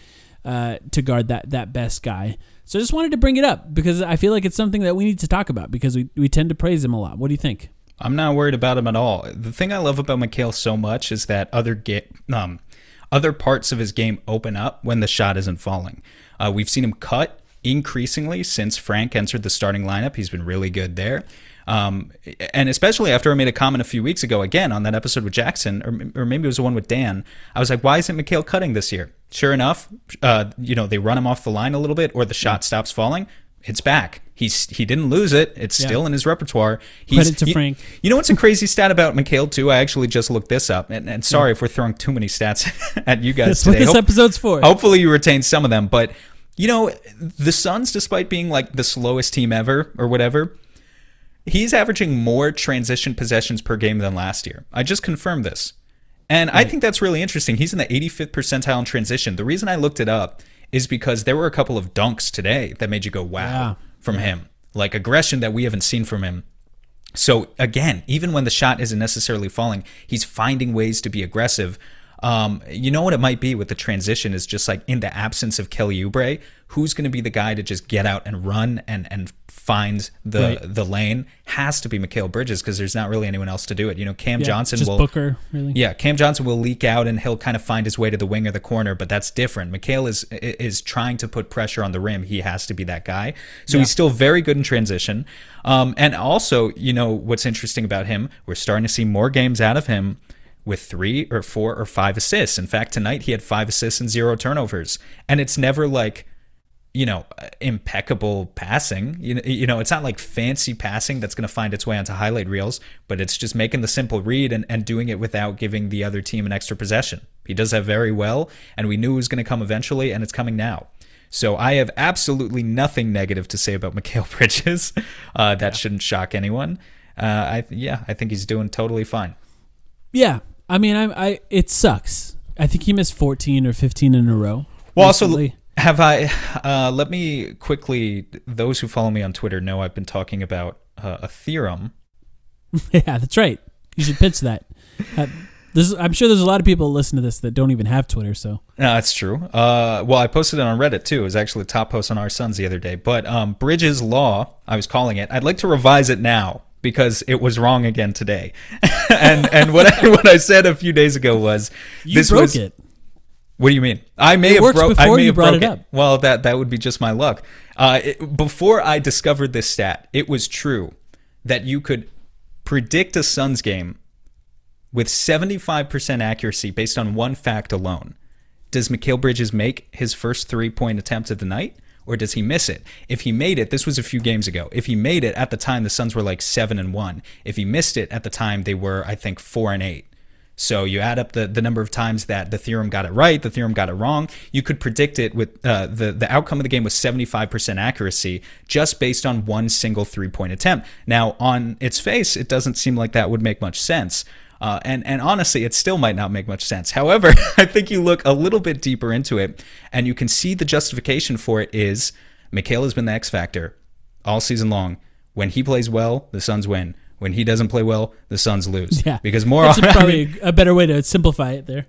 uh, to guard that that best guy. So I just wanted to bring it up because I feel like it's something that we need to talk about because we, we tend to praise him a lot. What do you think? I'm not worried about him at all. The thing I love about Mikal so much is that other ga- um, other parts of his game open up when the shot isn't falling. Uh, we've seen him cut increasingly since Frank entered the starting lineup. He's been really good there. Um, and especially after I made a comment a few weeks ago, again on that episode with Jackson, or, or maybe it was the one with Dan, I was like, why isn't Mikal cutting this year? Sure enough, uh, you know, they run him off the line a little bit, or the shot stops falling. It's back. He's he didn't lose it. It's Yeah. still in his repertoire. He's, Credit to he- Frank. You know what's a crazy stat about Mikal too? I actually just looked this up, and, and sorry if we're throwing too many stats at you guys That's what this Hope- episode's for. Hopefully you retain some of them, but you know the Suns, despite being like the slowest team ever or whatever, he's averaging more transition possessions per game than last year. I just confirmed this. And I think that's really interesting. He's in the 85th percentile in transition. The reason I looked it up is because there were a couple of dunks today that made you go, wow, Yeah. from him. Like aggression that we haven't seen from him. So again, even when the shot isn't necessarily falling, he's finding ways to be aggressive. Um, you know what it might be with the transition is just like in the absence of Kelly Oubre, who's going to be the guy to just get out and run and and find the Right. the lane has to be Mikal Bridges because there's not really anyone else to do it. You know, Cam Yeah, Johnson just will Booker, really. yeah, Cam Johnson will leak out and he'll kind of find his way to the wing or the corner, but that's different. Mikal is is trying to put pressure on the rim. He has to be that guy. So he's still very good in transition. Um, and also, you know, what's interesting about him, we're starting to see more games out of him with three or four or five assists. In fact, tonight he had five assists and zero turnovers. And it's never like you know, impeccable passing. You know, you know, it's not like fancy passing that's going to find its way onto highlight reels, but it's just making the simple read and, and doing it without giving the other team an extra possession. He does that very well, and we knew it was going to come eventually, and it's coming now. So I have absolutely nothing negative to say about Mikal Bridges. Uh, that shouldn't shock anyone. Uh, I yeah, I think he's doing totally fine. Yeah, I mean, I, I it sucks. I think he missed 14 or 15 in a row. Well, also, have I? Uh, let me quickly. Those who follow me on Twitter know I've been talking about uh, a theorem. yeah, that's right. You should pitch that. Uh, this, I'm sure there's a lot of people that listen to this that don't even have Twitter. So No, that's true. Uh, well, I posted it on Reddit too. It was actually the top post on our Sons the other day. But um, Bridges Law, I was calling it. I'd like to revise it now because it was wrong again today. and and what I, what I said a few days ago was you this broke was, it. What do you mean? I may It have broke. I may you have brought broke it up. Well, that that would be just my luck. Uh, it, before I discovered this stat, it was true that you could predict a Suns game with 75% accuracy based on one fact alone. Does Mikal Bridges make his first three point attempt of the night? Or does he miss it? If he made it, this was a few games ago. If he made it at the time, the Suns were like seven and one. If he missed it at the time, they were, I think, four and eight. So you add up the, the number of times that the theorem got it right, the theorem got it wrong. You could predict it with uh, the the outcome of the game was 75% accuracy just based on one single three point attempt. Now on its face, it doesn't seem like that would make much sense. Uh, and and honestly, it still might not make much sense. However, I think you look a little bit deeper into it, and you can see the justification for it is Mikal has been the X factor all season long. When he plays well, the Suns win. When he doesn't play well, the Suns lose. Yeah, because more That's often, I probably mean- a better way to simplify it there.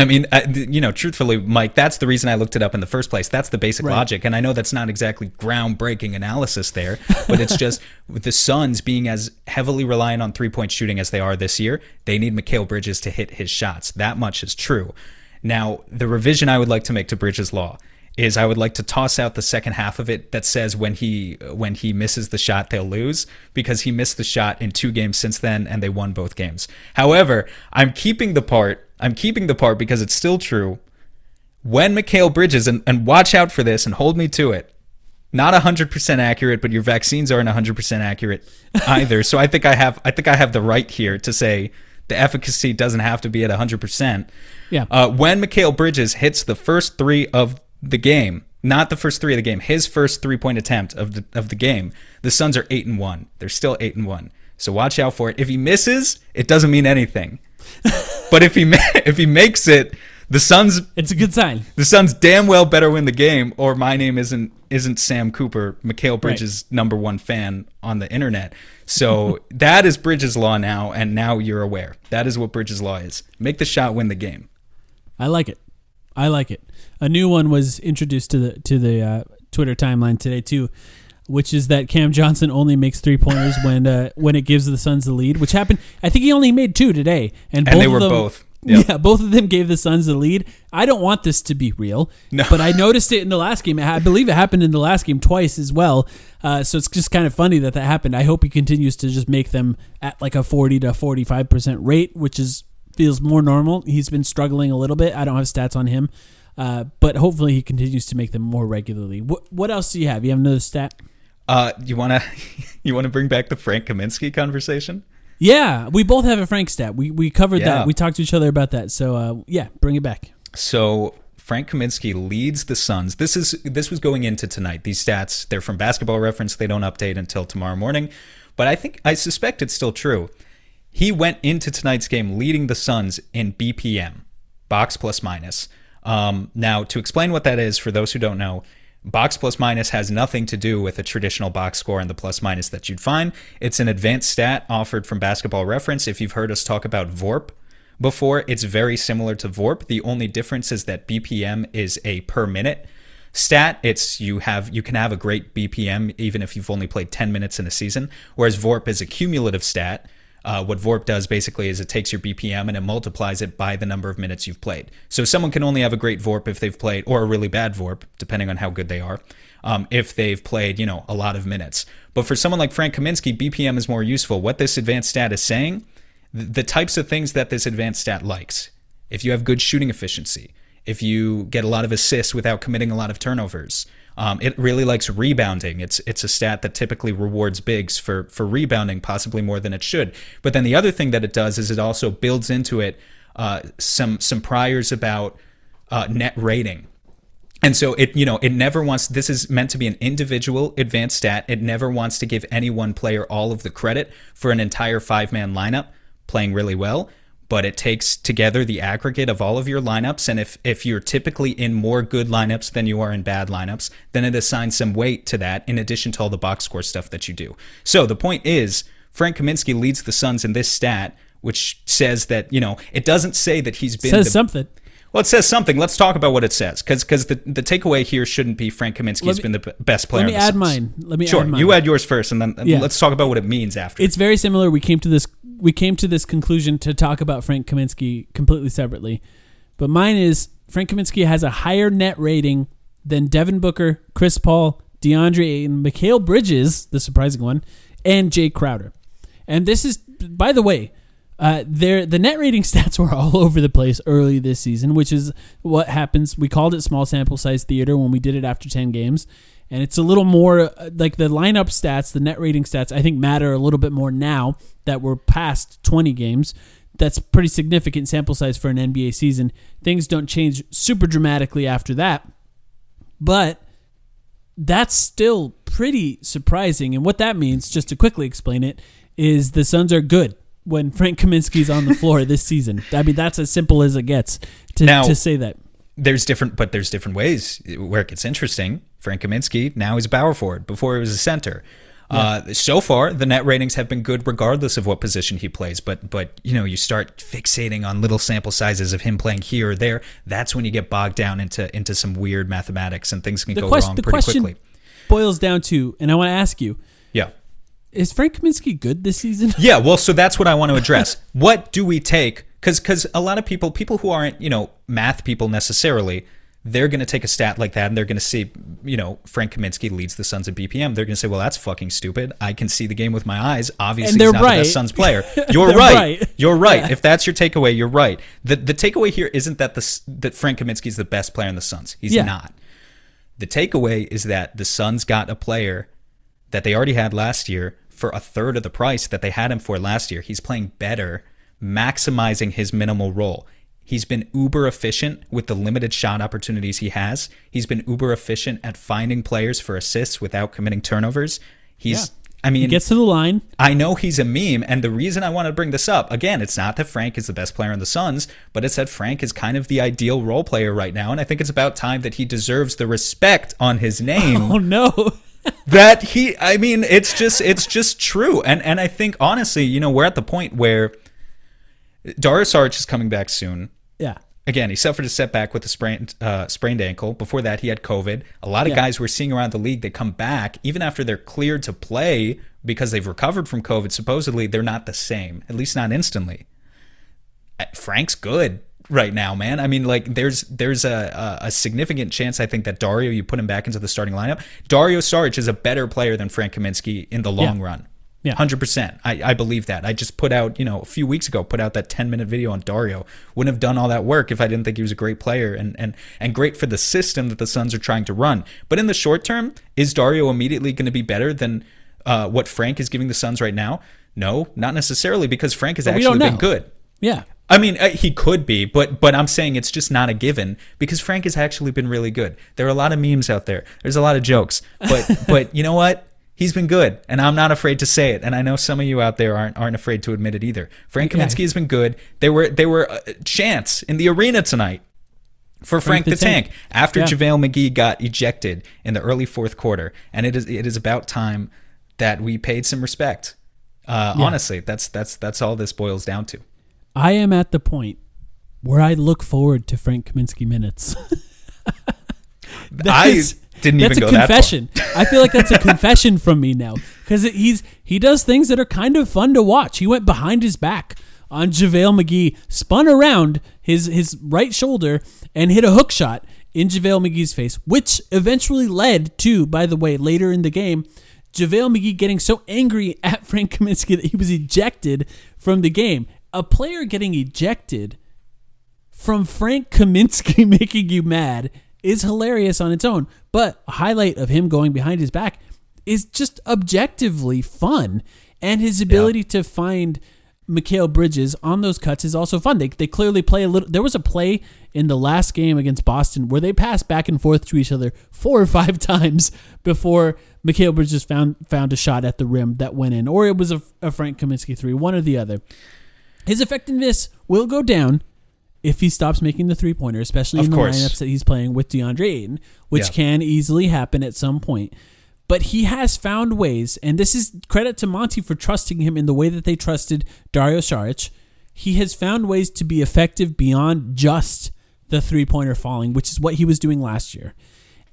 I mean, I, you know, truthfully, Mike, that's the reason I looked it up in the first place. That's the basic Right. logic. And I know that's not exactly groundbreaking analysis there, but it's just with the Suns being as heavily reliant on three point shooting as they are this year, they need Mikal Bridges to hit his shots. That much is true. Now, the revision I would like to make to Bridges' law is I would like to toss out the second half of it that says when he when he misses the shot they'll lose because he missed the shot in two games since then and they won both games. However, I'm keeping the part I'm keeping the part because it's still true. When Mikal Bridges and, and watch out for this and hold me to it. Not 100% accurate, but your vaccines aren't 100% accurate either. so I think I have I think I have the right here to say the efficacy doesn't have to be at 100%. Yeah. Uh, when Mikal Bridges hits the first three of the game, not the first three of the game, his first three point attempt of the of the game, the Suns are eight and one. They're still eight and one. So watch out for it. If he misses, it doesn't mean anything. but if he ma- if he makes it, the Suns It's a good sign. the Suns damn well better win the game, or my name isn't isn't Sam Cooper, Mikal Bridges' number one fan on the internet. So that is Bridges' law now, and now you're aware. That is what Bridges' law is. Make the shot, win the game. I like it. I like it. A new one was introduced to the to the uh, Twitter timeline today too, which is that Cam Johnson only makes three pointers when uh, when it gives the Suns the lead. Which happened. I think he only made two today, and, And both they of were them- both. Yep. Yeah, both of them gave the Suns the lead. I don't want this to be real, No. but I noticed it in the last game. I believe it happened in the last game twice as well. Uh, so it's just kind of funny that that happened. I hope he continues to just make them at like a forty to forty five percent rate, which is feels more normal. He's been struggling a little bit. I don't have stats on him, uh, but hopefully he continues to make them more regularly. What what else do you have? You have another stat? Uh, you wanna you wanna bring back the Frank Kaminsky conversation? Yeah, we both have a Frank stat. We we covered Yeah. that. We talked to each other about that. So uh, yeah, bring it back. So Frank Kaminsky leads the Suns. This is this was going into tonight. These stats they're from Basketball Reference. They don't update until tomorrow morning, but I think I suspect it's still true. He went into tonight's game leading the Suns in BPM, box plus minus. Um, now, to explain what that is for those who don't know, box plus minus has nothing to do with a traditional box score and the plus minus that you'd find. It's an advanced stat offered from Basketball Reference. If you've heard us talk about VORP, before. It's very similar to VORP. The only difference is that BPM is a per minute stat. It's you have you can have a great BPM even if you've only played 10 minutes in a season, whereas VORP is a cumulative stat. Uh, what VORP does basically is it takes your BPM and it multiplies it by the number of minutes you've played. So someone can only have a great VORP if they've played, or a really bad VORP, depending on how good they are, um, if they've played, you know, a lot of minutes. But for someone like Frank Kaminsky, BPM is more useful. What this advanced stat is saying, the types of things that this advanced stat likes. If you have good shooting efficiency, if you get a lot of assists without committing a lot of turnovers, um, it really likes rebounding. It's it's a stat that typically rewards bigs for for rebounding, possibly more than it should. But then the other thing that it does is it also builds into it uh, some some priors about uh, net rating. And so it, you know, it never wants. This is meant to be an individual advanced stat. It never wants to give any one player all of the credit for an entire five man lineup playing really well but it takes together the aggregate of all of your lineups. And if, if you're typically in more good lineups than you are in bad lineups, then it assigns some weight to that in addition to all the box score stuff that you do. So the point is, Frank Kaminsky leads the Suns in this stat, which says that, you know, it doesn't say that he's been. Says the, something. Well, it says something. Let's talk about what it says, because because the, the takeaway here shouldn't be Frank Kaminsky has been the b- best player. Let me add mine. Let me Sure, add mine. you add yours first, and then Yeah. let's talk about what it means after. It's very similar. We came to this we came to this conclusion to talk about Frank Kaminsky completely separately. But mine is Frank Kaminsky has a higher net rating than Devin Booker, Chris Paul, DeAndre Ayton, Mikal Bridges, the surprising one, and Jay Crowder. And this is by the way, uh, the net rating stats were all over the place early this season, which is what happens. We called it small sample size theater when we did it after ten games, and it's a little more uh, like the lineup stats, the net rating stats. I think matter a little bit more now that we're past twenty games. That's pretty significant sample size for an NBA season. Things don't change super dramatically after that, but that's still pretty surprising. And what that means, just to quickly explain it, is the Suns are good when Frank Kaminsky's on the floor this season. I mean, that's as simple as it gets to, Now- to say that. there's different, but there's different ways where it gets interesting. Frank Kaminsky now he's a power forward. Before he was a center. Uh, so far, the net ratings have been good regardless of what position he plays. But but you know, you start fixating on little sample sizes of him playing here or there. That's when you get bogged down into into some weird mathematics and things can The, go quest- wrong pretty question quickly. boils down to, and I want to ask you: Yeah. Is Frank Kaminsky good this season? Yeah, well, so that's what I want to address. what do we take? Because because a lot of people, people who aren't you know math people necessarily, they're going to take a stat like that and they're going to see you know Frank Kaminsky leads the Suns in BPM. They're going to say, well, that's fucking stupid. I can see the game with my eyes. Obviously, And they're he's not right. the best Suns player. You're right. right. You're right. Yeah. If that's your takeaway, you're right. The the takeaway here isn't that the that Frank Kaminsky is the best player in the Suns. He's Yeah. not. The takeaway is that the Suns got a player that they already had last year for a third of the price that they had him for last year. He's playing better, maximizing his minimal role. He's been uber efficient with the limited shot opportunities he has. He's been uber efficient at finding players for assists without committing turnovers. He's I mean He gets to the line. I know he's a meme, and the reason I want to bring this up again, it's not that Frank is the best player in the Suns, but it's that Frank is kind of the ideal role player right now, and I think it's about time that he deserves the respect on his name Oh no! That he. I mean, it's just it's just true, and and I think honestly, you know, we're at the point where Dario Saric is coming back soon. yeah. Again, he suffered a setback with a sprained uh, sprained ankle. Before that, he had COVID. A lot of Yeah. guys we're seeing around the league, they come back even after they're cleared to play because they've recovered from COVID. Supposedly, they're not the same, at least not instantly. Frank's good right now, man. I mean, like there's there's a, a significant chance I think that Dario, you put him back into the starting lineup. Dario Saric is a better player than Frank Kaminsky in the long Yeah. run. Yeah. Hundred percent. I, I believe that. I just put out, you know, a few weeks ago, put out that ten minute video on Dario. Wouldn't have done all that work if I didn't think he was a great player and and and great for the system that the Suns are trying to run. But in the short term, is Dario immediately going to be better than uh, what Frank is giving the Suns right now? No, not necessarily, because Frank has we actually been good. Yeah. I mean, uh, he could be, but but I'm saying it's just not a given because Frank has actually been really good. There are a lot of memes out there. There's a lot of jokes, but but you know what? He's been good, and I'm not afraid to say it. And I know some of you out there aren't aren't afraid to admit it either. Frank Yeah. Kaminsky has been good. There were there were uh, chants in the arena tonight for Frank, the, Tank, after Yeah. JaVale McGee got ejected in the early fourth quarter, and it is it is about time that we paid some respect. Uh, Honestly, that's that's that's all this boils down to. I am at the point where I look forward to Frank Kaminsky minutes. I didn't that's even a go confession. I feel like that's a confession from me now because he's he does things that are kind of fun to watch. He went behind his back on JaVale McGee, spun around his his right shoulder and hit a hook shot in JaVale McGee's face, which eventually led to, by the way, later in the game, JaVale McGee getting so angry at Frank Kaminsky that he was ejected from the game. A player getting ejected from Frank Kaminsky making you mad is hilarious on its own, but a highlight of him going behind his back is just objectively fun. And his ability to find Mikal Bridges on those cuts is also fun. They, they clearly play a little. There was a play in the last game against Boston where they passed back and forth to each other four or five times before Mikal Bridges found found a shot at the rim that went in, or it was a, a Frank Kaminsky three, one or the other. His effectiveness will go down if he stops making the three pointer, especially Of in the course. lineups that he's playing with DeAndre Ayton, which Yeah. can easily happen at some point. But he has found ways, and this is credit to Monty for trusting him in the way that they trusted Dario Saric. He has found ways to be effective beyond just the three pointer falling, which is what he was doing last year.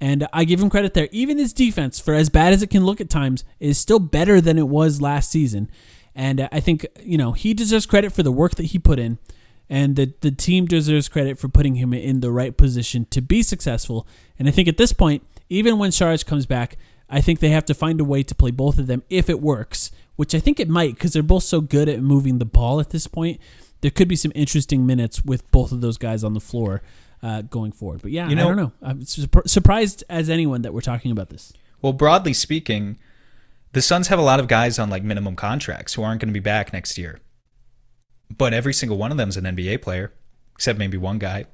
And I give him credit there. Even his defense, for as bad as it can look at times, is still better than it was last season. And uh, I think, you know, he deserves credit for the work that he put in. And the, the team deserves credit for putting him in the right position to be successful. And I think at this point, even when Saric comes back, I think they have to find a way to play both of them if it works, which I think it might because they're both so good at moving the ball at this point. There could be some interesting minutes with both of those guys on the floor uh, going forward. But yeah, You I don't know. I'm surp- surprised as anyone that we're talking about this. Well, broadly speaking, the Suns have a lot of guys on like minimum contracts who aren't going to be back next year. But every single one of them is an NBA player, except maybe one guy.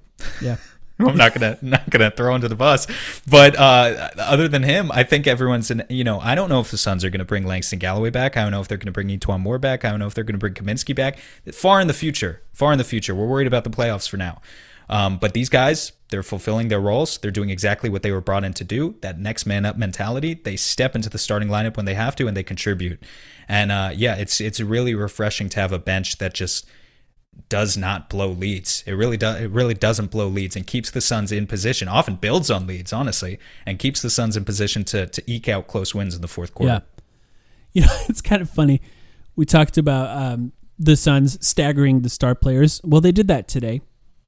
Yeah. I'm not gonna not gonna throw under the bus, but uh, other than him, I think everyone's in. You know, I don't know if the Suns are gonna bring Langston Galloway back. I don't know if they're gonna bring E'Twaun Moore back. I don't know if they're gonna bring Kaminsky back. Far in the future, far in the future. We're worried about the playoffs for now. Um, but these guys, they're fulfilling their roles. They're doing exactly what they were brought in to do. That next man up mentality. They step into the starting lineup when they have to, and they contribute. And uh, yeah, it's it's really refreshing to have a bench that just does not blow leads. It really does. It really doesn't blow leads and keeps the Suns in position. Often builds on leads, honestly, and keeps the Suns in position to to eke out close wins in the fourth quarter. Yeah. You know, it's kind of funny. We talked about um, the Suns staggering the star players. Well, they did that today,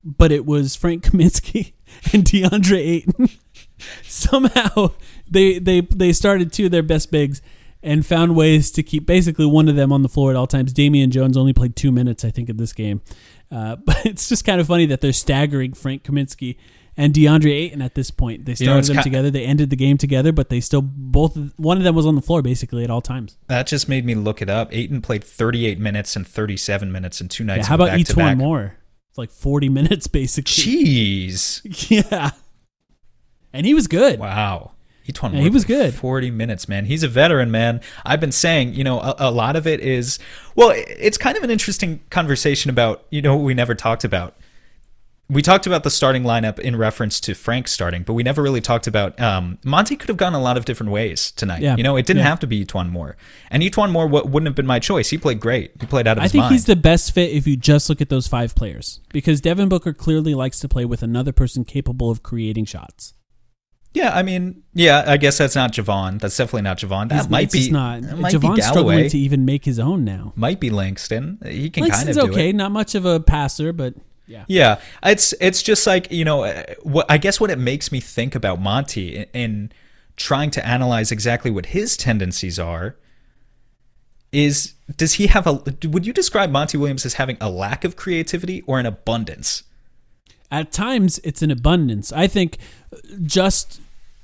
but it was Frank Kaminsky and DeAndre Ayton. Somehow they they they started two of their best bigs and found ways to keep basically one of them on the floor at all times. Damian Jones only played two minutes, I think, in this game. Uh, but it's just kind of funny that they're staggering Frank Kaminsky and DeAndre Ayton at this point. They You know, started them together. They ended the game together, but they still both one of them was on the floor basically at all times. That just made me look it up. Ayton played 38 minutes and 37 minutes in two Yeah, nights. how about each one more? Like forty minutes basically. Jeez. Yeah, and he was good. Wow. Yeah, he was good. 40 minutes, man. He's a veteran, man. I've been saying, you know, a, a lot of it is, well, it's kind of an interesting conversation about, you know, what we never talked about. We talked about the starting lineup in reference to Frank starting, but we never really talked about um, Monty could have gone a lot of different ways tonight. Yeah. You know, it didn't Yeah. have to be E'Twaun Moore. And E'Twaun Moore w- wouldn't have been my choice. He played great. He played out of I his think he's the best fit if you just look at those five players because Devin Booker clearly likes to play with another person capable of creating shots. yeah, I mean, yeah, I guess that's not Jevon. That's definitely not Jevon. That He's- might it's be not. might be Jevon's struggling Galloway. to even make his own now. might be Langston. He can Langston's kind of do okay, it. not much of a passer, but yeah. Yeah, it's it's just like you know, what I guess what it makes me think about Monty in, in trying to analyze exactly what his tendencies are is does he have a would you describe Monty Williams as having a lack of creativity or an abundance? At times, it's an abundance. I think just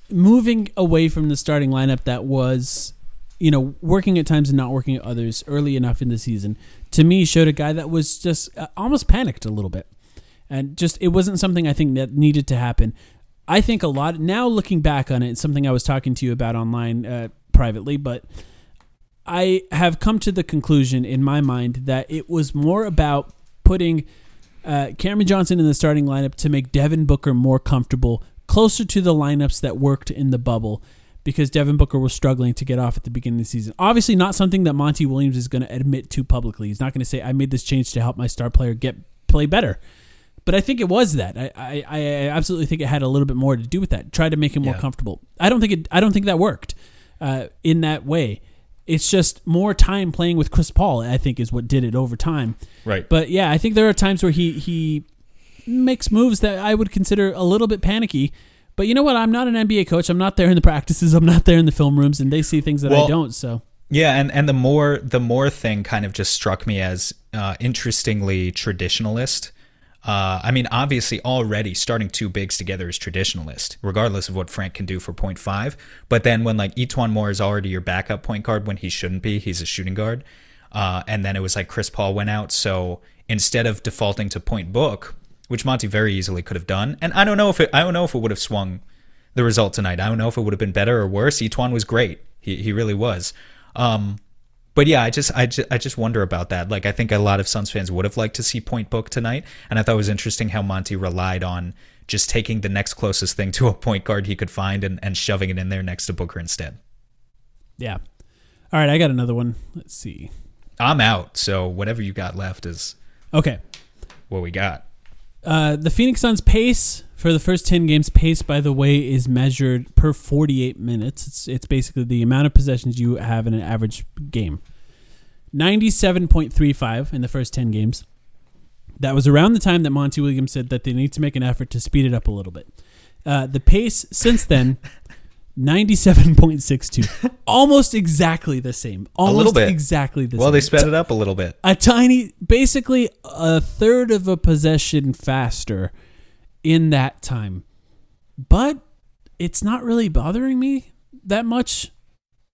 moving away from the starting lineup that was, you know, working at times and not working at others early enough in the season, to me, showed a guy that was just uh, almost panicked a little bit. And just, it wasn't something I think that needed to happen. I think a lot, now looking back on it, it's something I was talking to you about online uh, privately, but I have come to the conclusion in my mind that it was more about putting uh, Cameron Johnson in the starting lineup to make Devin Booker more comfortable, closer to the lineups that worked in the bubble, because Devin Booker was struggling to get off at the beginning of the season. Obviously, not something that Monty Williams is going to admit to publicly. He's not going to say, "I made this change to help my star player get play better." But I think it was that. I, I, I absolutely think it had a little bit more to do with that. Try to make him more Yeah. comfortable. I don't think it. I don't think that worked uh, in that way. It's just more time playing with Chris Paul. I think is what did it over time. Right. But yeah, I think there are times where he he makes moves that I would consider a little bit panicky. But you know what? I'm not an NBA coach. I'm not there in the practices. I'm not there in the film rooms, and they see things that I don't. So Yeah, and, and the more the more thing kind of just struck me as uh, interestingly traditionalist. Uh, I mean, obviously, already starting two bigs together is traditionalist, regardless of what Frank can do for point five. But then when like E'Twaun Moore is already your backup point guard when he shouldn't be, he's a shooting guard. Uh, and then it was like Chris Paul went out, so instead of defaulting to point book, which Monty very easily could have done, and I don't know if it, I don't know if it would have swung the result tonight. I don't know if it would have been better or worse. E'Twaun was great. He he really was. Um, but yeah, I just I just I just wonder about that. Like I think a lot of Suns fans would have liked to see Point Book tonight, and I thought it was interesting how Monty relied on just taking the next closest thing to a point guard he could find and, and shoving it in there next to Booker instead. yeah. All right, I got another one. Let's see. I'm out, so whatever you got left is Okay. what we got. Uh, the Phoenix Suns pace for the first 10 games pace by the way is measured per 48 minutes. It's it's basically the amount of possessions you have in an average game. 97.35 in the first 10 games. That was around the time that Monty Williams said that they need to make an effort to speed it up a little bit. Uh, the pace since then 97.62. Almost exactly the same. Almost little bit. exactly the Well, same they sped it up a little bit. a tiny, basically a third of a possession faster in that time. But it's not really bothering me that much.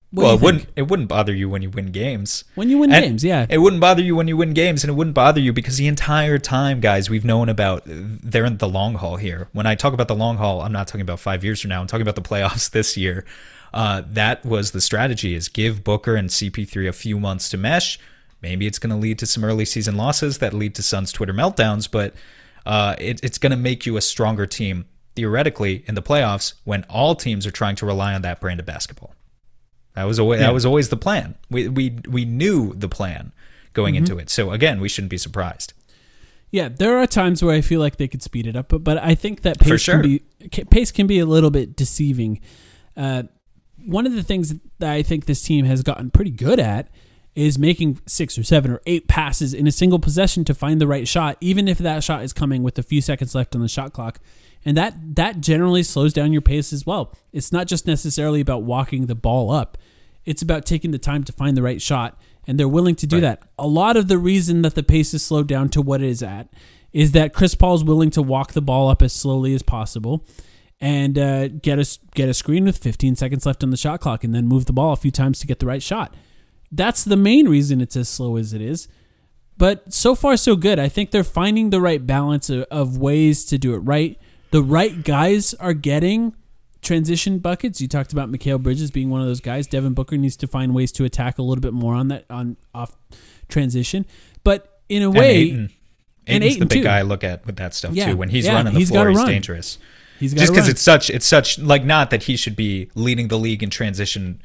What well, it think? wouldn't it wouldn't bother you when you win games. when you win And games, yeah. It wouldn't bother you when you win games, and it wouldn't bother you because the entire time, guys, we've known about they're in the long haul here. When I talk about the long haul, I'm not talking about five years from now. I'm talking about the playoffs this year. Uh, that was the strategy: is give Booker and CP3 a few months to mesh. Maybe it's going to lead to some early season losses that lead to Suns Twitter meltdowns, but uh, it, it's going to make you a stronger team theoretically in the playoffs when all teams are trying to rely on that brand of basketball. That was always that was always the plan. We we we knew the plan going Mm-hmm. into it. So again, we shouldn't be surprised. Yeah, there are times where I feel like they could speed it up, but, but I think that pace sure. can be pace can be a little bit deceiving. Uh, one of the things that I think this team has gotten pretty good at is making six or seven or eight passes in a single possession to find the right shot, even if that shot is coming with a few seconds left on the shot clock. And that that generally slows down your pace as well. It's not just necessarily about walking the ball up. It's about taking the time to find the right shot, and they're willing to do Right. that. A lot of the reason that the pace is slowed down to what it is at is that Chris Paul is willing to walk the ball up as slowly as possible and uh, get a get a screen with 15 seconds left on the shot clock, and then move the ball a few times to get the right shot. That's the main reason it's as slow as it is. But so far, so good. I think they're finding the right balance of, of ways to do it right. The right guys are getting transition buckets. You talked about Mikal Bridges being one of those guys. Devin Booker needs to find ways to attack a little bit more on that on off transition. But in a And way, Ayton, and Ayton's the big too. guy I look at with that stuff Yeah, too. When he's yeah, running the he's floor, he's run. dangerous. he's Just because it's such it's such like not that he should be leading the league in transition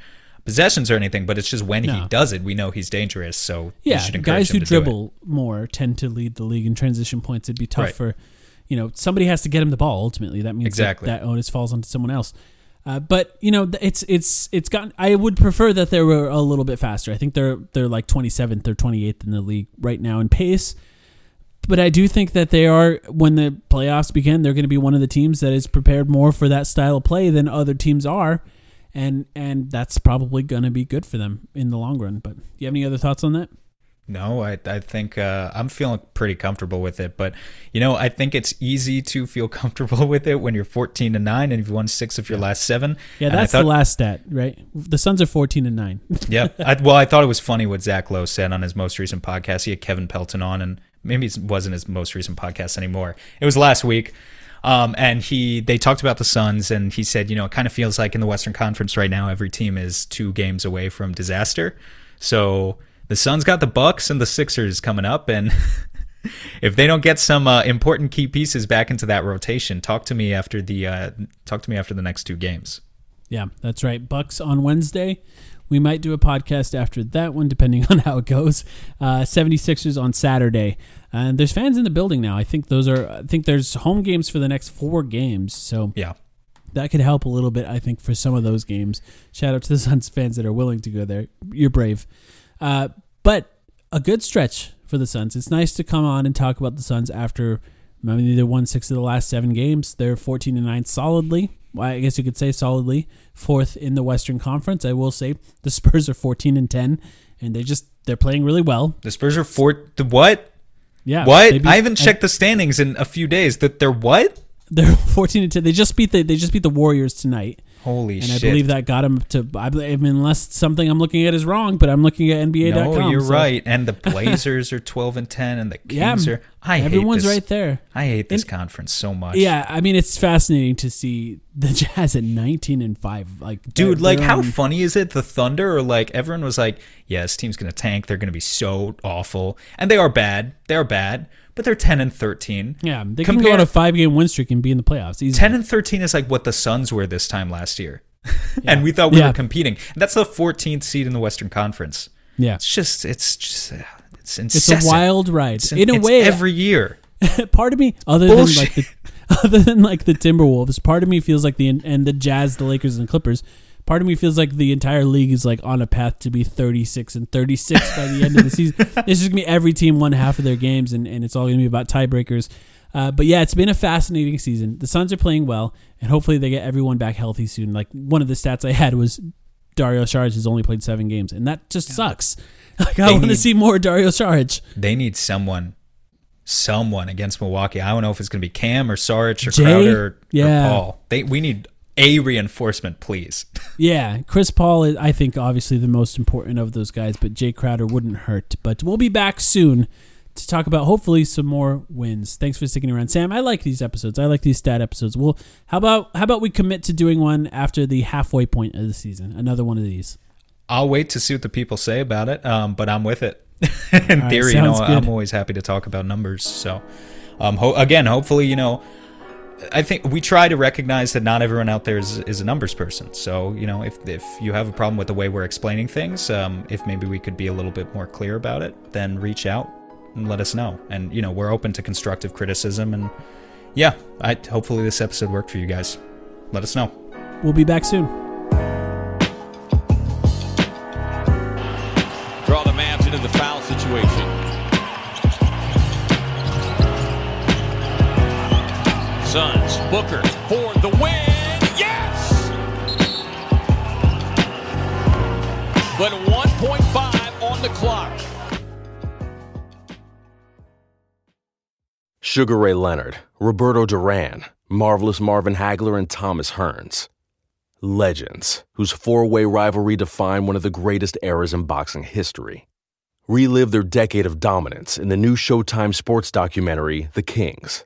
possessions or anything, but it's just when he does it, we know he's dangerous. So yeah, guys who to dribble more tend to lead the league in transition points. It'd be tough Right. for, you know, somebody has to get him the ball. Ultimately, that means that- Exactly. that, onus falls onto someone else. Uh, but you know, it's it's it's gotten. I would prefer that they were a little bit faster. I think they're they're like 27th or 28th in the league right now in pace. But I do think that they are when the playoffs begin, they're going to be one of the teams that is prepared more for that style of play than other teams are, and and that's probably going to be good for them in the long run. But do you have any other thoughts on that? No, I I think uh, I'm feeling pretty comfortable with it. But you know, I think it's easy to feel comfortable with it when you're 14 to nine and you've won six of your last seven. Yeah, And that's thought- the last stat, right? The Suns are 14 and 9. yeah. I, well, I thought it was funny what Zach Lowe said on his most recent podcast. He had Kevin Pelton on, and maybe it wasn't his most recent podcast anymore. It was last week. Um, and he they talked about the Suns, and he said, you know, it kind of feels like in the Western Conference right now, every team is two games away from disaster. So the Suns got the Bucks and the Sixers coming up, and if they don't get some uh, important key pieces back into that rotation, talk to me after the uh, talk to me after the next two games. Yeah, that's right. Bucks on Wednesday. We might do a podcast after that one, depending on how it goes. Uh, 76ers on Saturday. And there's fans in the building now. I think those are, I think there's home games for the next four games. So Yeah. that could help a little bit, I think, for some of those games. Shout out to the Suns fans that are willing to go there. You're brave. Uh, but a good stretch for the Suns. It's nice to come on and talk about the Suns after I mean, they won six of the last seven games. They're 14 and 9 solidly. Well, I guess you could say solidly. Fourth in the Western Conference. I will say the Spurs are 14 and 10, and they just they're playing really well. The Spurs are four. The what? Yeah. What? beat- I haven't checked the standings in a few days. That they're what? They're 14 and 10. They just beat the they just beat the Warriors tonight. Holy and shit! And I believe that got him to. I believe, unless something I'm looking at is wrong, but I'm looking at NBA.com. No, you're so- right. And the Blazers are 12 and 10, and the Yeah, are. I everyone's hate this. right there. I hate this And- conference so much. Yeah, I mean it's fascinating to see the Jazz at 19 and five. Like, Dude, like, how funny is it? The Thunder, or like, everyone was like, yeah, this team's going to tank. They're going to be so awful. And they are bad. They're bad, but they're 10 and 13. Yeah, they can go on a five game win streak and be in the playoffs. Easily. 10 and 13 is like what the Suns were this time last year. and we thought we Yeah. were competing. And that's the 14th seed in the Western Conference. yeah, It's just, it's just, uh, it's insane. it's a wild ride. It's in a way, every year. part of me, other Bullshit. than like the, other than like the Timberwolves, part of me feels like the and the Jazz, the Lakers, and Clippers. Part of me feels like the entire league is like on a path to be 36 and 36 by the end of the season. It's just gonna be every team won half of their games, and, and it's all gonna be about tiebreakers. Uh, but yeah, it's been a fascinating season. The Suns are playing well, and hopefully they get everyone back healthy soon. Like one of the stats I had was Dario Saric has only played seven games, and that just sucks. Like I want to see more Dario Saric. They need someone, someone against Milwaukee. I don't know if it's going to be Cam or Saric or Jae? Crowder or, Yeah. or Paul. They we need a reinforcement, please. Yeah, Chris Paul is, I think, obviously the most important of those guys, but Jae Crowder wouldn't hurt. But we'll be back soon to talk about hopefully some more wins. Thanks for sticking around, Sam. I like these episodes. I like these stat episodes. Well, how about how about we commit to doing one after the halfway point of the season? Another one of these. I'll wait to see what the people say about it, um, but I'm with it. In right, theory, you know, good. I'm always happy to talk about numbers. So, um, ho- again, hopefully, you know, I think we try to recognize that not everyone out there is, is a numbers person. So, you know, if if you have a problem with the way we're explaining things, um, if maybe we could be a little bit more clear about it, then reach out and let us know. And you know, we're open to constructive criticism. And yeah, I hopefully this episode worked for you guys. Let us know. We'll be back soon. Booker for the win. Yes! But 1.5 on the clock. Sugar Ray Leonard, Roberto Duran, Marvelous Marvin Hagler, and Thomas Hearns. Legends, whose four way rivalry defined one of the greatest eras in boxing history. Relive their decade of dominance in the new Showtime sports documentary, The Kings,